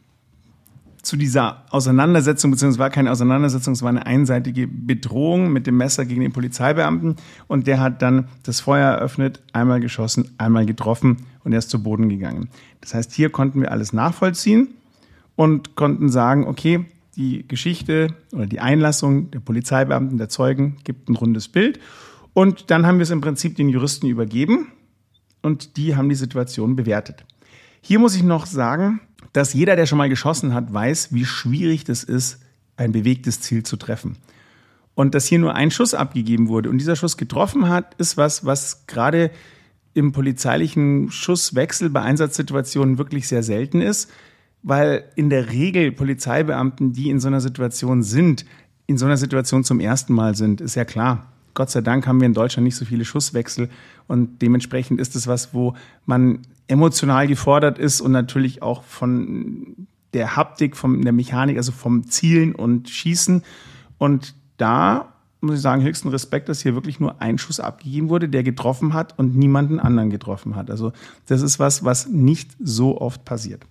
zu dieser Auseinandersetzung, beziehungsweise war keine Auseinandersetzung, es war eine einseitige Bedrohung mit dem Messer gegen den Polizeibeamten und der hat dann das Feuer eröffnet, einmal geschossen, einmal getroffen und er ist zu Boden gegangen. Das heißt, hier konnten wir alles nachvollziehen und konnten sagen, okay, die Geschichte oder die Einlassung der Polizeibeamten, der Zeugen gibt ein rundes Bild und dann haben wir es im Prinzip den Juristen übergeben und die haben die Situation bewertet. Hier muss ich noch sagen, dass jeder, der schon mal geschossen hat, weiß, wie schwierig das ist, ein bewegtes Ziel zu treffen. Und dass hier nur ein Schuss abgegeben wurde und dieser Schuss getroffen hat, ist was, was gerade im polizeilichen Schusswechsel bei Einsatzsituationen wirklich sehr selten ist, weil in der Regel Polizeibeamten, die in so einer Situation sind, in so einer Situation zum ersten Mal sind, ist ja klar. Gott sei Dank haben wir in Deutschland nicht so viele Schusswechsel und dementsprechend ist es was, wo man emotional gefordert ist und natürlich auch von der Haptik, von der Mechanik, also vom Zielen und Schießen. Und da muss ich sagen, höchsten Respekt, dass hier wirklich nur ein Schuss abgegeben wurde, der getroffen hat und niemanden anderen getroffen hat. Also das ist was, was nicht so oft passiert.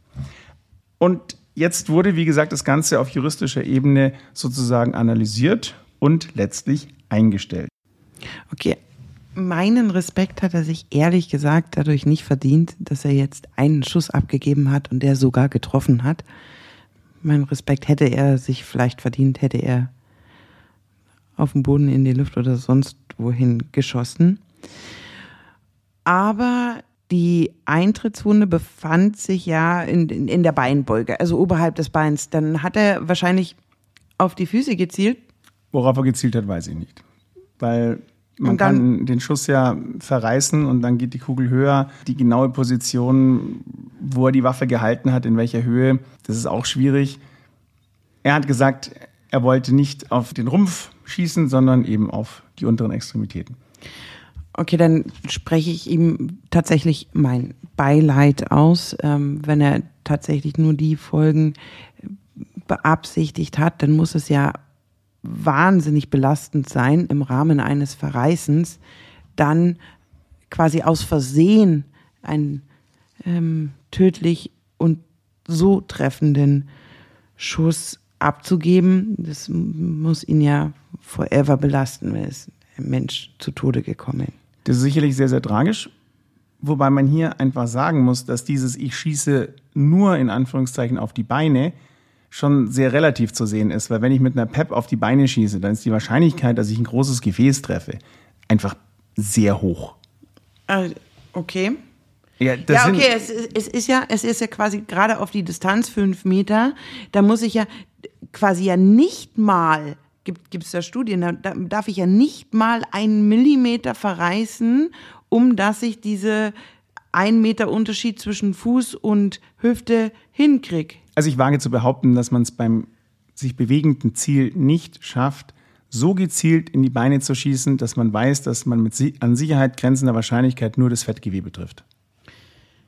Und jetzt wurde, wie gesagt, das Ganze auf juristischer Ebene sozusagen analysiert und letztlich eingestellt. Okay, meinen Respekt hat er sich ehrlich gesagt dadurch nicht verdient, dass er jetzt einen Schuss abgegeben hat und der sogar getroffen hat. Mein Respekt hätte er sich vielleicht verdient, hätte er auf dem Boden in die Luft oder sonst wohin geschossen. Aber die Eintrittswunde befand sich ja in, in, in der Beinbeuge, also oberhalb des Beins. Dann hat er wahrscheinlich auf die Füße gezielt. Worauf er gezielt hat, weiß ich nicht. Weil man dann, kann den Schuss ja verreißen und dann geht die Kugel höher. Die genaue Position, wo er die Waffe gehalten hat, in welcher Höhe, das ist auch schwierig. Er hat gesagt, er wollte nicht auf den Rumpf schießen, sondern eben auf die unteren Extremitäten. Okay, dann spreche ich ihm tatsächlich mein Beileid aus. Ähm, wenn er tatsächlich nur die Folgen beabsichtigt hat, dann muss es ja wahnsinnig belastend sein, im Rahmen eines Verreißens dann quasi aus Versehen einen ähm, tödlich und so treffenden Schuss abzugeben. Das muss ihn ja forever belasten, wenn es ein Mensch zu Tode gekommen. Das ist sicherlich sehr, sehr tragisch. Wobei man hier einfach sagen muss, dass dieses Ich schieße nur in Anführungszeichen auf die Beine schon sehr relativ zu sehen ist, weil wenn ich mit einer Pep auf die Beine schieße, dann ist die Wahrscheinlichkeit, dass ich ein großes Gefäß treffe, einfach sehr hoch. Äh, okay. Ja, ja okay, es, es, ist ja, es ist ja quasi gerade auf die Distanz fünf Meter. Da muss ich ja quasi ja nicht mal, gibt es da Studien, da darf ich ja nicht mal einen Millimeter verreißen, um dass ich diese ein Meter Unterschied zwischen Fuß und Hüfte hinkriege. Also ich wage zu behaupten, dass man es beim sich bewegenden Ziel nicht schafft, so gezielt in die Beine zu schießen, dass man weiß, dass man mit an Sicherheit grenzender Wahrscheinlichkeit nur das Fettgewebe trifft.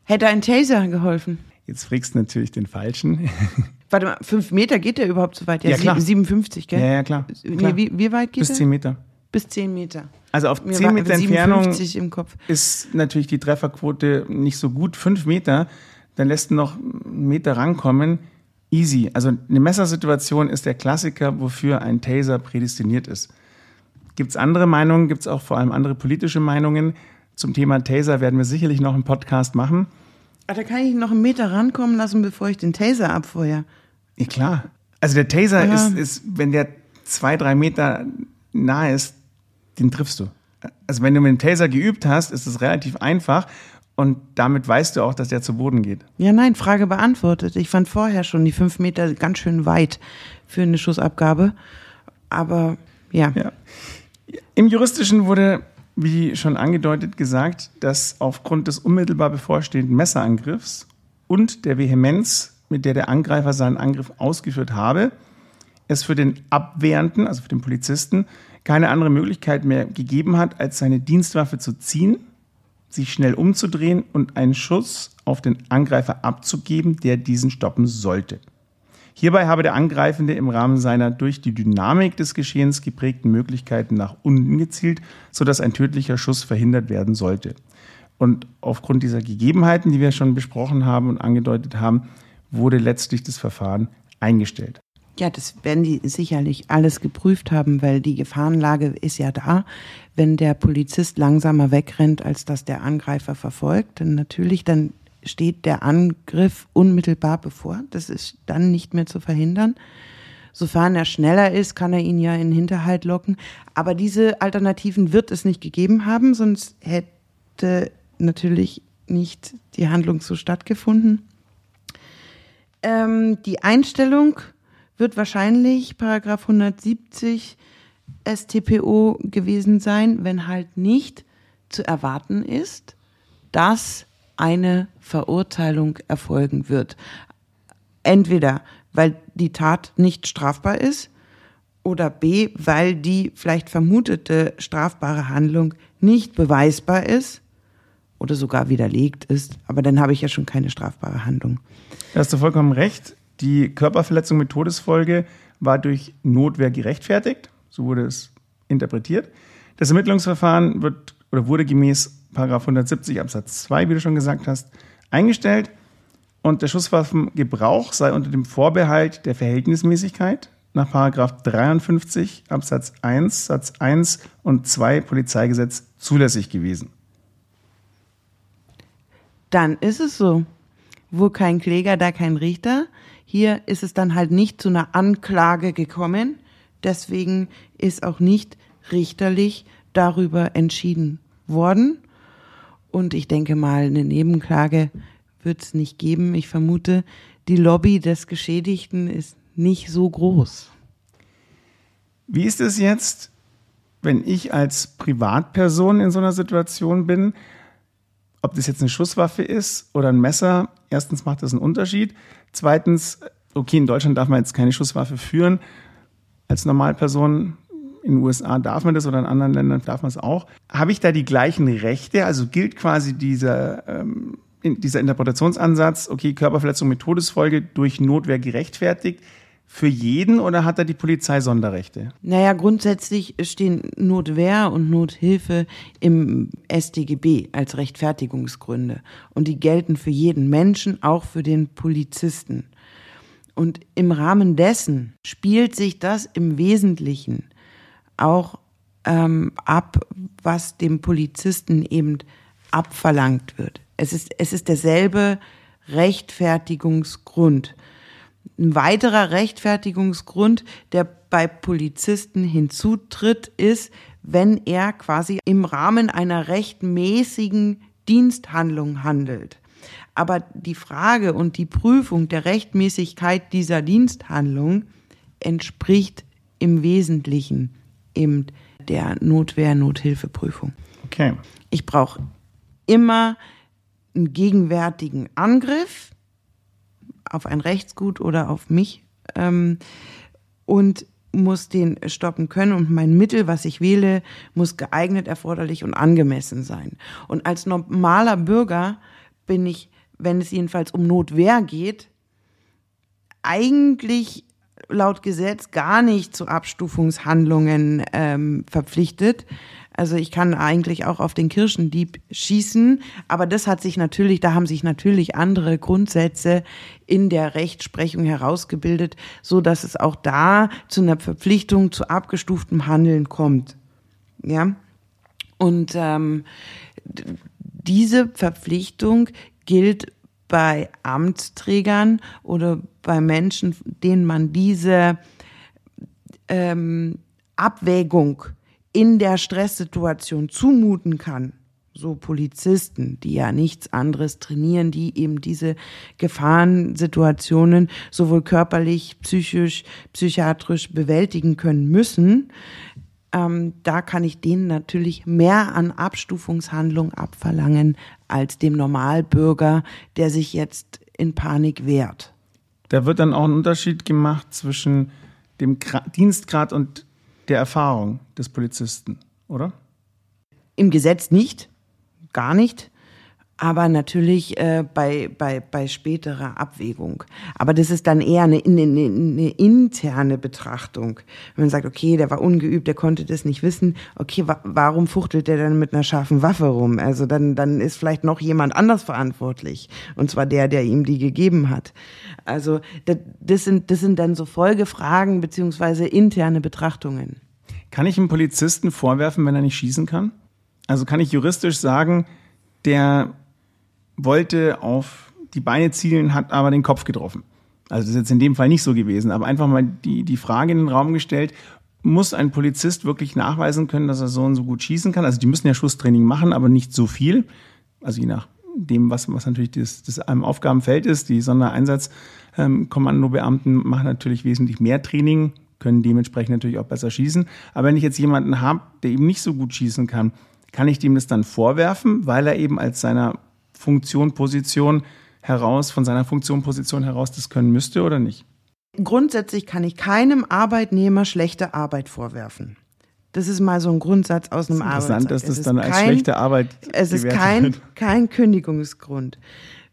Hätte ein Taser geholfen? Jetzt fragst du natürlich den Falschen. Warte mal, fünf Meter geht der überhaupt so weit? Ja, ja klar. 57, gell? Ja, ja, klar. klar. Nee, wie, wie, weit geht Bis der? zehn Meter. Bis zehn Meter. Also auf Mir 10 Meter Entfernung ist natürlich die Trefferquote nicht so gut. Fünf Meter, dann lässt du noch einen Meter rankommen. Easy. Also eine Messersituation ist der Klassiker, wofür ein Taser prädestiniert ist. Gibt es andere Meinungen? Gibt es auch vor allem andere politische Meinungen? Zum Thema Taser werden wir sicherlich noch einen Podcast machen. Ah, da kann ich noch einen Meter rankommen lassen, bevor ich den Taser abfeuere. Ja, klar. Also der Taser ja. ist, ist, wenn der zwei, drei Meter nah ist, den triffst du. Also wenn du mit dem Taser geübt hast, ist es relativ einfach und damit weißt du auch, dass der zu Boden geht. Ja, nein, Frage beantwortet. Ich fand vorher schon die fünf Meter ganz schön weit für eine Schussabgabe. Aber ja. ja. Im Juristischen wurde, wie schon angedeutet, gesagt, dass aufgrund des unmittelbar bevorstehenden Messerangriffs und der Vehemenz, mit der der Angreifer seinen Angriff ausgeführt habe, es für den Abwehrenden, also für den Polizisten, keine andere Möglichkeit mehr gegeben hat, als seine Dienstwaffe zu ziehen, sich schnell umzudrehen und einen Schuss auf den Angreifer abzugeben, der diesen stoppen sollte. Hierbei habe der Angreifende im Rahmen seiner durch die Dynamik des Geschehens geprägten Möglichkeiten nach unten gezielt, sodass ein tödlicher Schuss verhindert werden sollte. Und aufgrund dieser Gegebenheiten, die wir schon besprochen haben und angedeutet haben, wurde letztlich das Verfahren eingestellt. Ja, das werden die sicherlich alles geprüft haben, weil die Gefahrenlage ist ja da. Wenn der Polizist langsamer wegrennt, als dass der Angreifer verfolgt, dann natürlich, dann steht der Angriff unmittelbar bevor. Das ist dann nicht mehr zu verhindern. Sofern er schneller ist, kann er ihn ja in Hinterhalt locken. Aber diese Alternativen wird es nicht gegeben haben, sonst hätte natürlich nicht die Handlung so stattgefunden. Ähm, die Einstellung wird wahrscheinlich Paragraph 170 StPO gewesen sein, wenn halt nicht zu erwarten ist, dass eine Verurteilung erfolgen wird. Entweder weil die Tat nicht strafbar ist oder b, weil die vielleicht vermutete strafbare Handlung nicht beweisbar ist oder sogar widerlegt ist. Aber dann habe ich ja schon keine strafbare Handlung. Da hast du vollkommen recht. Die Körperverletzung mit Todesfolge war durch Notwehr gerechtfertigt. So wurde es interpretiert. Das Ermittlungsverfahren wird oder wurde gemäß 170 Absatz 2, wie du schon gesagt hast, eingestellt. Und der Schusswaffengebrauch sei unter dem Vorbehalt der Verhältnismäßigkeit nach 53 Absatz 1 Satz 1 und 2 Polizeigesetz zulässig gewesen. Dann ist es so. Wo kein Kläger, da kein Richter. Hier ist es dann halt nicht zu einer Anklage gekommen. Deswegen ist auch nicht richterlich darüber entschieden worden. Und ich denke mal, eine Nebenklage wird es nicht geben. Ich vermute, die Lobby des Geschädigten ist nicht so groß. Wie ist es jetzt, wenn ich als Privatperson in so einer Situation bin? Ob das jetzt eine Schusswaffe ist oder ein Messer, erstens macht das einen Unterschied. Zweitens, okay, in Deutschland darf man jetzt keine Schusswaffe führen. Als Normalperson in den USA darf man das oder in anderen Ländern darf man es auch. Habe ich da die gleichen Rechte? Also gilt quasi dieser, ähm, dieser Interpretationsansatz, okay, Körperverletzung mit Todesfolge durch Notwehr gerechtfertigt, für jeden oder hat da die Polizei Sonderrechte? Naja, grundsätzlich stehen Notwehr und Nothilfe im StGB als Rechtfertigungsgründe. Und die gelten für jeden Menschen, auch für den Polizisten. Und im Rahmen dessen spielt sich das im Wesentlichen auch ähm, ab, was dem Polizisten eben abverlangt wird. Es ist, es ist derselbe Rechtfertigungsgrund. Ein weiterer Rechtfertigungsgrund, der bei Polizisten hinzutritt, ist, wenn er quasi im Rahmen einer rechtmäßigen Diensthandlung handelt. Aber die Frage und die Prüfung der Rechtmäßigkeit dieser Diensthandlung entspricht im Wesentlichen eben der Notwehr-Nothilfeprüfung. Okay. Ich brauche immer einen gegenwärtigen Angriff auf ein Rechtsgut oder auf mich ähm, und muss den stoppen können und mein Mittel, was ich wähle, muss geeignet, erforderlich und angemessen sein. Und als normaler Bürger bin ich, wenn es jedenfalls um Notwehr geht, eigentlich laut Gesetz gar nicht zu Abstufungshandlungen ähm, verpflichtet. Also ich kann eigentlich auch auf den Kirchendieb schießen, aber das hat sich natürlich, da haben sich natürlich andere Grundsätze in der Rechtsprechung herausgebildet, so dass es auch da zu einer Verpflichtung zu abgestuftem Handeln kommt. Ja. Und ähm, diese Verpflichtung gilt bei Amtsträgern oder bei Menschen, denen man diese ähm, Abwägung in der Stresssituation zumuten kann, so Polizisten, die ja nichts anderes trainieren, die eben diese Gefahrensituationen sowohl körperlich, psychisch, psychiatrisch bewältigen können müssen, ähm, da kann ich denen natürlich mehr an Abstufungshandlung abverlangen als dem Normalbürger, der sich jetzt in Panik wehrt. Da wird dann auch ein Unterschied gemacht zwischen dem Dienstgrad und der Erfahrung des Polizisten, oder? Im Gesetz nicht, gar nicht aber natürlich äh, bei, bei, bei späterer Abwägung. Aber das ist dann eher eine, eine, eine interne Betrachtung. Wenn man sagt, okay, der war ungeübt, der konnte das nicht wissen, okay, wa warum fuchtelt der dann mit einer scharfen Waffe rum? Also dann, dann ist vielleicht noch jemand anders verantwortlich. Und zwar der, der ihm die gegeben hat. Also das, das, sind, das sind dann so Folgefragen beziehungsweise interne Betrachtungen. Kann ich einem Polizisten vorwerfen, wenn er nicht schießen kann? Also kann ich juristisch sagen, der wollte auf die Beine zielen, hat aber den Kopf getroffen. Also das ist jetzt in dem Fall nicht so gewesen, aber einfach mal die, die Frage in den Raum gestellt, muss ein Polizist wirklich nachweisen können, dass er so und so gut schießen kann? Also die müssen ja Schusstraining machen, aber nicht so viel. Also je nach dem, was, was natürlich das, das einem Aufgabenfeld ist. Die Sondereinsatzkommandobeamten ähm, machen natürlich wesentlich mehr Training, können dementsprechend natürlich auch besser schießen. Aber wenn ich jetzt jemanden habe, der eben nicht so gut schießen kann, kann ich dem das dann vorwerfen, weil er eben als seiner Funktion, Position heraus, von seiner Funktion, Position heraus das können müsste oder nicht? Grundsätzlich kann ich keinem Arbeitnehmer schlechte Arbeit vorwerfen. Das ist mal so ein Grundsatz aus einem Arbeitsvertrag. Interessant, dass das dann als kein, schlechte Arbeit Es ist kein, wird. kein Kündigungsgrund.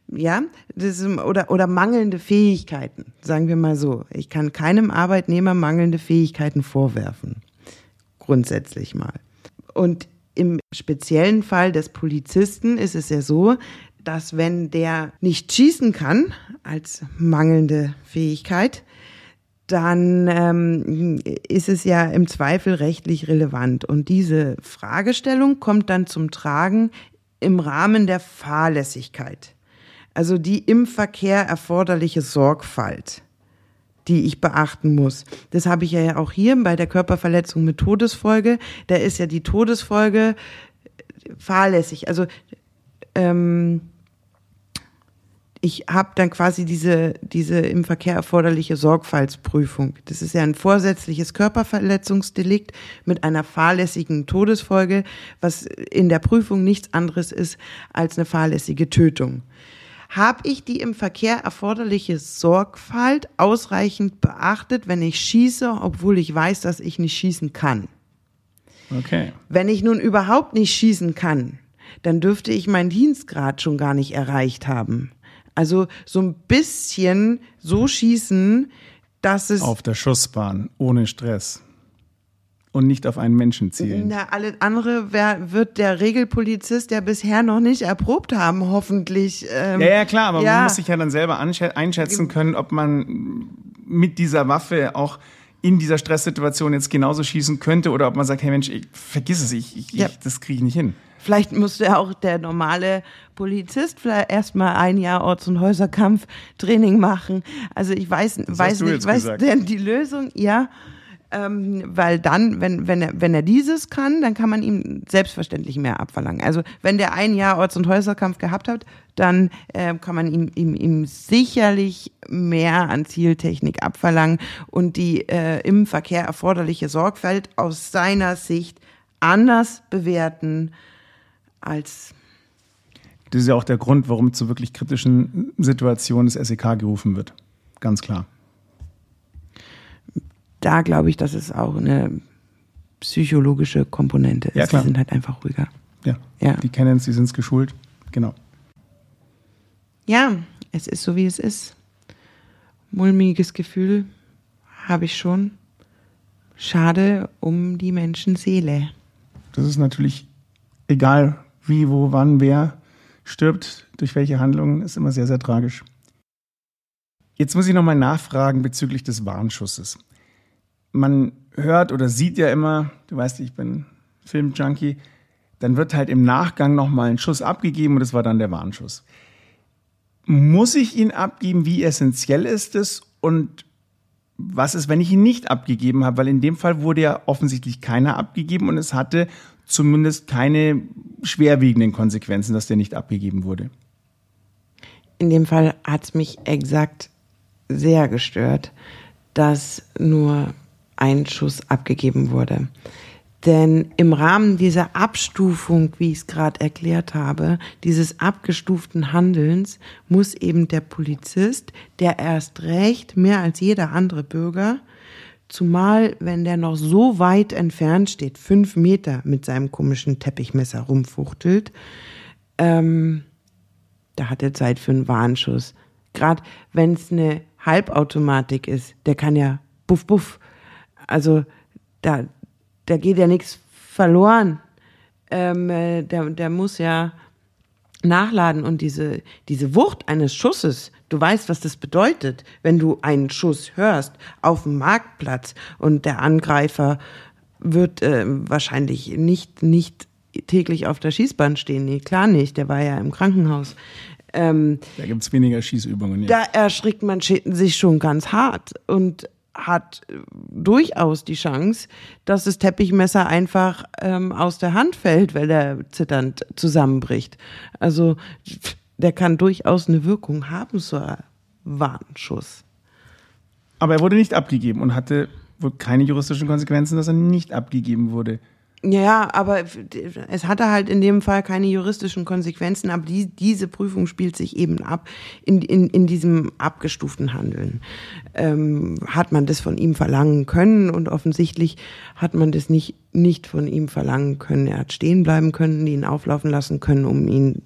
Ja, das ist, oder, oder mangelnde Fähigkeiten, sagen wir mal so. Ich kann keinem Arbeitnehmer mangelnde Fähigkeiten vorwerfen. Grundsätzlich mal. Und im speziellen Fall des Polizisten ist es ja so, dass wenn der nicht schießen kann, als mangelnde Fähigkeit, dann ähm, ist es ja im Zweifel rechtlich relevant. Und diese Fragestellung kommt dann zum Tragen im Rahmen der Fahrlässigkeit, also die im Verkehr erforderliche Sorgfalt die ich beachten muss. Das habe ich ja auch hier bei der Körperverletzung mit Todesfolge. Da ist ja die Todesfolge fahrlässig. Also ähm, ich habe dann quasi diese, diese im Verkehr erforderliche Sorgfaltsprüfung. Das ist ja ein vorsätzliches Körperverletzungsdelikt mit einer fahrlässigen Todesfolge, was in der Prüfung nichts anderes ist als eine fahrlässige Tötung habe ich die im Verkehr erforderliche Sorgfalt ausreichend beachtet, wenn ich schieße, obwohl ich weiß, dass ich nicht schießen kann. Okay. Wenn ich nun überhaupt nicht schießen kann, dann dürfte ich meinen Dienstgrad schon gar nicht erreicht haben. Also so ein bisschen so schießen, dass es. Auf der Schussbahn, ohne Stress und nicht auf einen Menschen zielen. Na, alles andere wär, wird der Regelpolizist ja bisher noch nicht erprobt haben, hoffentlich. Ähm, ja, ja, klar, aber ja. man muss sich ja dann selber einschätzen können, ob man mit dieser Waffe auch in dieser Stresssituation jetzt genauso schießen könnte oder ob man sagt, hey Mensch, ich, vergiss es, ich, ich, ja. ich das kriege ich nicht hin. Vielleicht müsste ja auch der normale Polizist vielleicht erstmal ein Jahr Orts- und Häuserkampftraining machen. Also ich weiß, weiß nicht, weiß denn die Lösung? Ja. Ähm, weil dann, wenn, wenn, er, wenn er dieses kann, dann kann man ihm selbstverständlich mehr abverlangen. Also wenn der ein Jahr Orts- und Häuserkampf gehabt hat, dann äh, kann man ihm, ihm, ihm sicherlich mehr an Zieltechnik abverlangen und die äh, im Verkehr erforderliche Sorgfalt aus seiner Sicht anders bewerten als das ist ja auch der Grund, warum zu wirklich kritischen Situationen das SEK gerufen wird. Ganz klar da glaube ich, dass es auch eine psychologische Komponente ist. Ja, klar. Die sind halt einfach ruhiger. Ja. ja. Die kennen es, die sind es geschult. Genau. Ja, es ist so, wie es ist. Mulmiges Gefühl habe ich schon. Schade um die Menschenseele. Das ist natürlich egal, wie, wo, wann, wer stirbt, durch welche Handlungen, ist immer sehr, sehr tragisch. Jetzt muss ich nochmal nachfragen bezüglich des Warnschusses man hört oder sieht ja immer, du weißt, ich bin Filmjunkie, dann wird halt im Nachgang nochmal ein Schuss abgegeben und das war dann der Warnschuss. Muss ich ihn abgeben? Wie essentiell ist es? Und was ist, wenn ich ihn nicht abgegeben habe? Weil in dem Fall wurde ja offensichtlich keiner abgegeben und es hatte zumindest keine schwerwiegenden Konsequenzen, dass der nicht abgegeben wurde. In dem Fall hat es mich exakt sehr gestört, dass nur ein Schuss abgegeben wurde. Denn im Rahmen dieser Abstufung, wie ich es gerade erklärt habe, dieses abgestuften Handelns, muss eben der Polizist, der erst recht mehr als jeder andere Bürger, Zumal, wenn der noch so weit entfernt steht, fünf Meter mit seinem komischen Teppichmesser rumfuchtelt, ähm, da hat er Zeit für einen Warnschuss. Gerade wenn es eine Halbautomatik ist, der kann ja buff buff. Also da, da geht ja nichts verloren. Ähm, äh, der, der muss ja nachladen und diese, diese Wucht eines Schusses, du weißt, was das bedeutet, wenn du einen Schuss hörst auf dem Marktplatz und der Angreifer wird äh, wahrscheinlich nicht, nicht täglich auf der Schießbahn stehen. Nee, klar nicht, der war ja im Krankenhaus. Ähm, da gibt's weniger Schießübungen. Ja. Da erschrickt man sich schon ganz hart und hat durchaus die Chance, dass das Teppichmesser einfach ähm, aus der Hand fällt, weil er zitternd zusammenbricht. Also der kann durchaus eine Wirkung haben, so ein Warnschuss. Aber er wurde nicht abgegeben und hatte wohl keine juristischen Konsequenzen, dass er nicht abgegeben wurde. Ja, aber es hatte halt in dem Fall keine juristischen Konsequenzen, aber die, diese Prüfung spielt sich eben ab in, in, in diesem abgestuften Handeln. Ähm, hat man das von ihm verlangen können und offensichtlich hat man das nicht, nicht von ihm verlangen können. Er hat stehen bleiben können, ihn auflaufen lassen können, um ihn,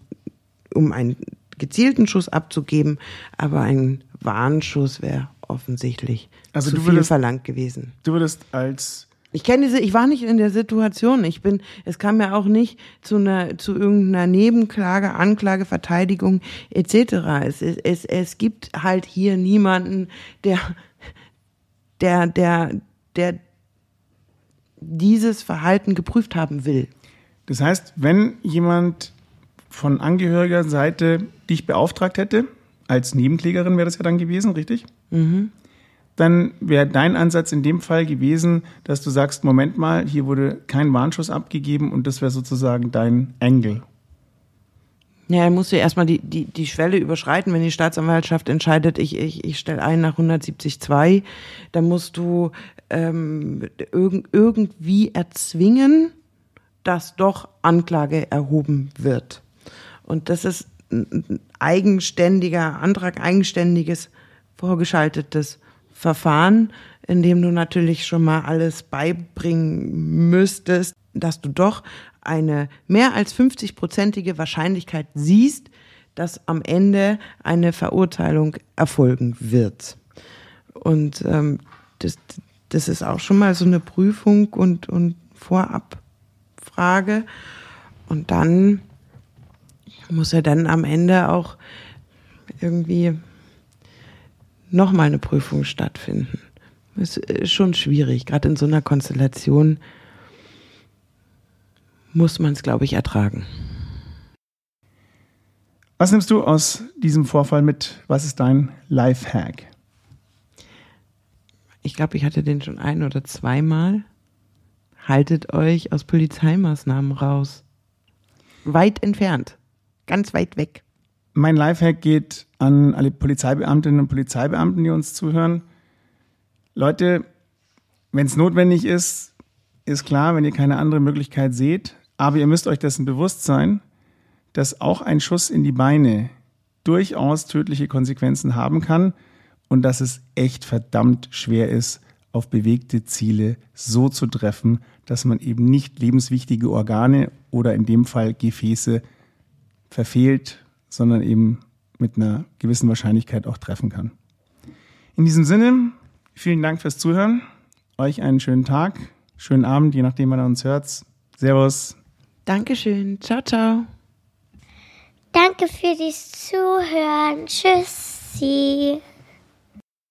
um einen gezielten Schuss abzugeben, aber ein Warnschuss wäre offensichtlich also zu viel würdest, verlangt gewesen. Du würdest als ich kenne diese, ich war nicht in der Situation. Ich bin, es kam ja auch nicht zu einer, zu irgendeiner Nebenklage, Anklage, Verteidigung etc. Es, es, es gibt halt hier niemanden, der, der, der, der dieses Verhalten geprüft haben will. Das heißt, wenn jemand von angehöriger Seite dich beauftragt hätte, als Nebenklägerin wäre das ja dann gewesen, richtig? Mhm dann wäre dein Ansatz in dem Fall gewesen, dass du sagst, Moment mal, hier wurde kein Warnschuss abgegeben und das wäre sozusagen dein Engel. Ja, dann musst du erstmal die, die, die Schwelle überschreiten, wenn die Staatsanwaltschaft entscheidet, ich, ich, ich stelle ein nach 170.2, dann musst du ähm, irg irgendwie erzwingen, dass doch Anklage erhoben wird. Und das ist ein eigenständiger Antrag, eigenständiges, vorgeschaltetes Verfahren, in dem du natürlich schon mal alles beibringen müsstest, dass du doch eine mehr als 50-prozentige Wahrscheinlichkeit siehst, dass am Ende eine Verurteilung erfolgen wird. Und ähm, das, das ist auch schon mal so eine Prüfung und, und Vorabfrage. Und dann muss er dann am Ende auch irgendwie nochmal eine Prüfung stattfinden. Das ist schon schwierig. Gerade in so einer Konstellation muss man es, glaube ich, ertragen. Was nimmst du aus diesem Vorfall mit? Was ist dein Lifehack? Ich glaube, ich hatte den schon ein oder zweimal. Haltet euch aus Polizeimaßnahmen raus. Weit entfernt. Ganz weit weg. Mein Lifehack geht an alle Polizeibeamtinnen und Polizeibeamten, die uns zuhören. Leute, wenn es notwendig ist, ist klar, wenn ihr keine andere Möglichkeit seht, aber ihr müsst euch dessen bewusst sein, dass auch ein Schuss in die Beine durchaus tödliche Konsequenzen haben kann und dass es echt verdammt schwer ist, auf bewegte Ziele so zu treffen, dass man eben nicht lebenswichtige Organe oder in dem Fall Gefäße verfehlt sondern eben mit einer gewissen Wahrscheinlichkeit auch treffen kann. In diesem Sinne, vielen Dank fürs Zuhören. Euch einen schönen Tag, schönen Abend, je nachdem, wann ihr uns hört. Servus. Dankeschön. Ciao, ciao. Danke für das Zuhören. Tschüssi.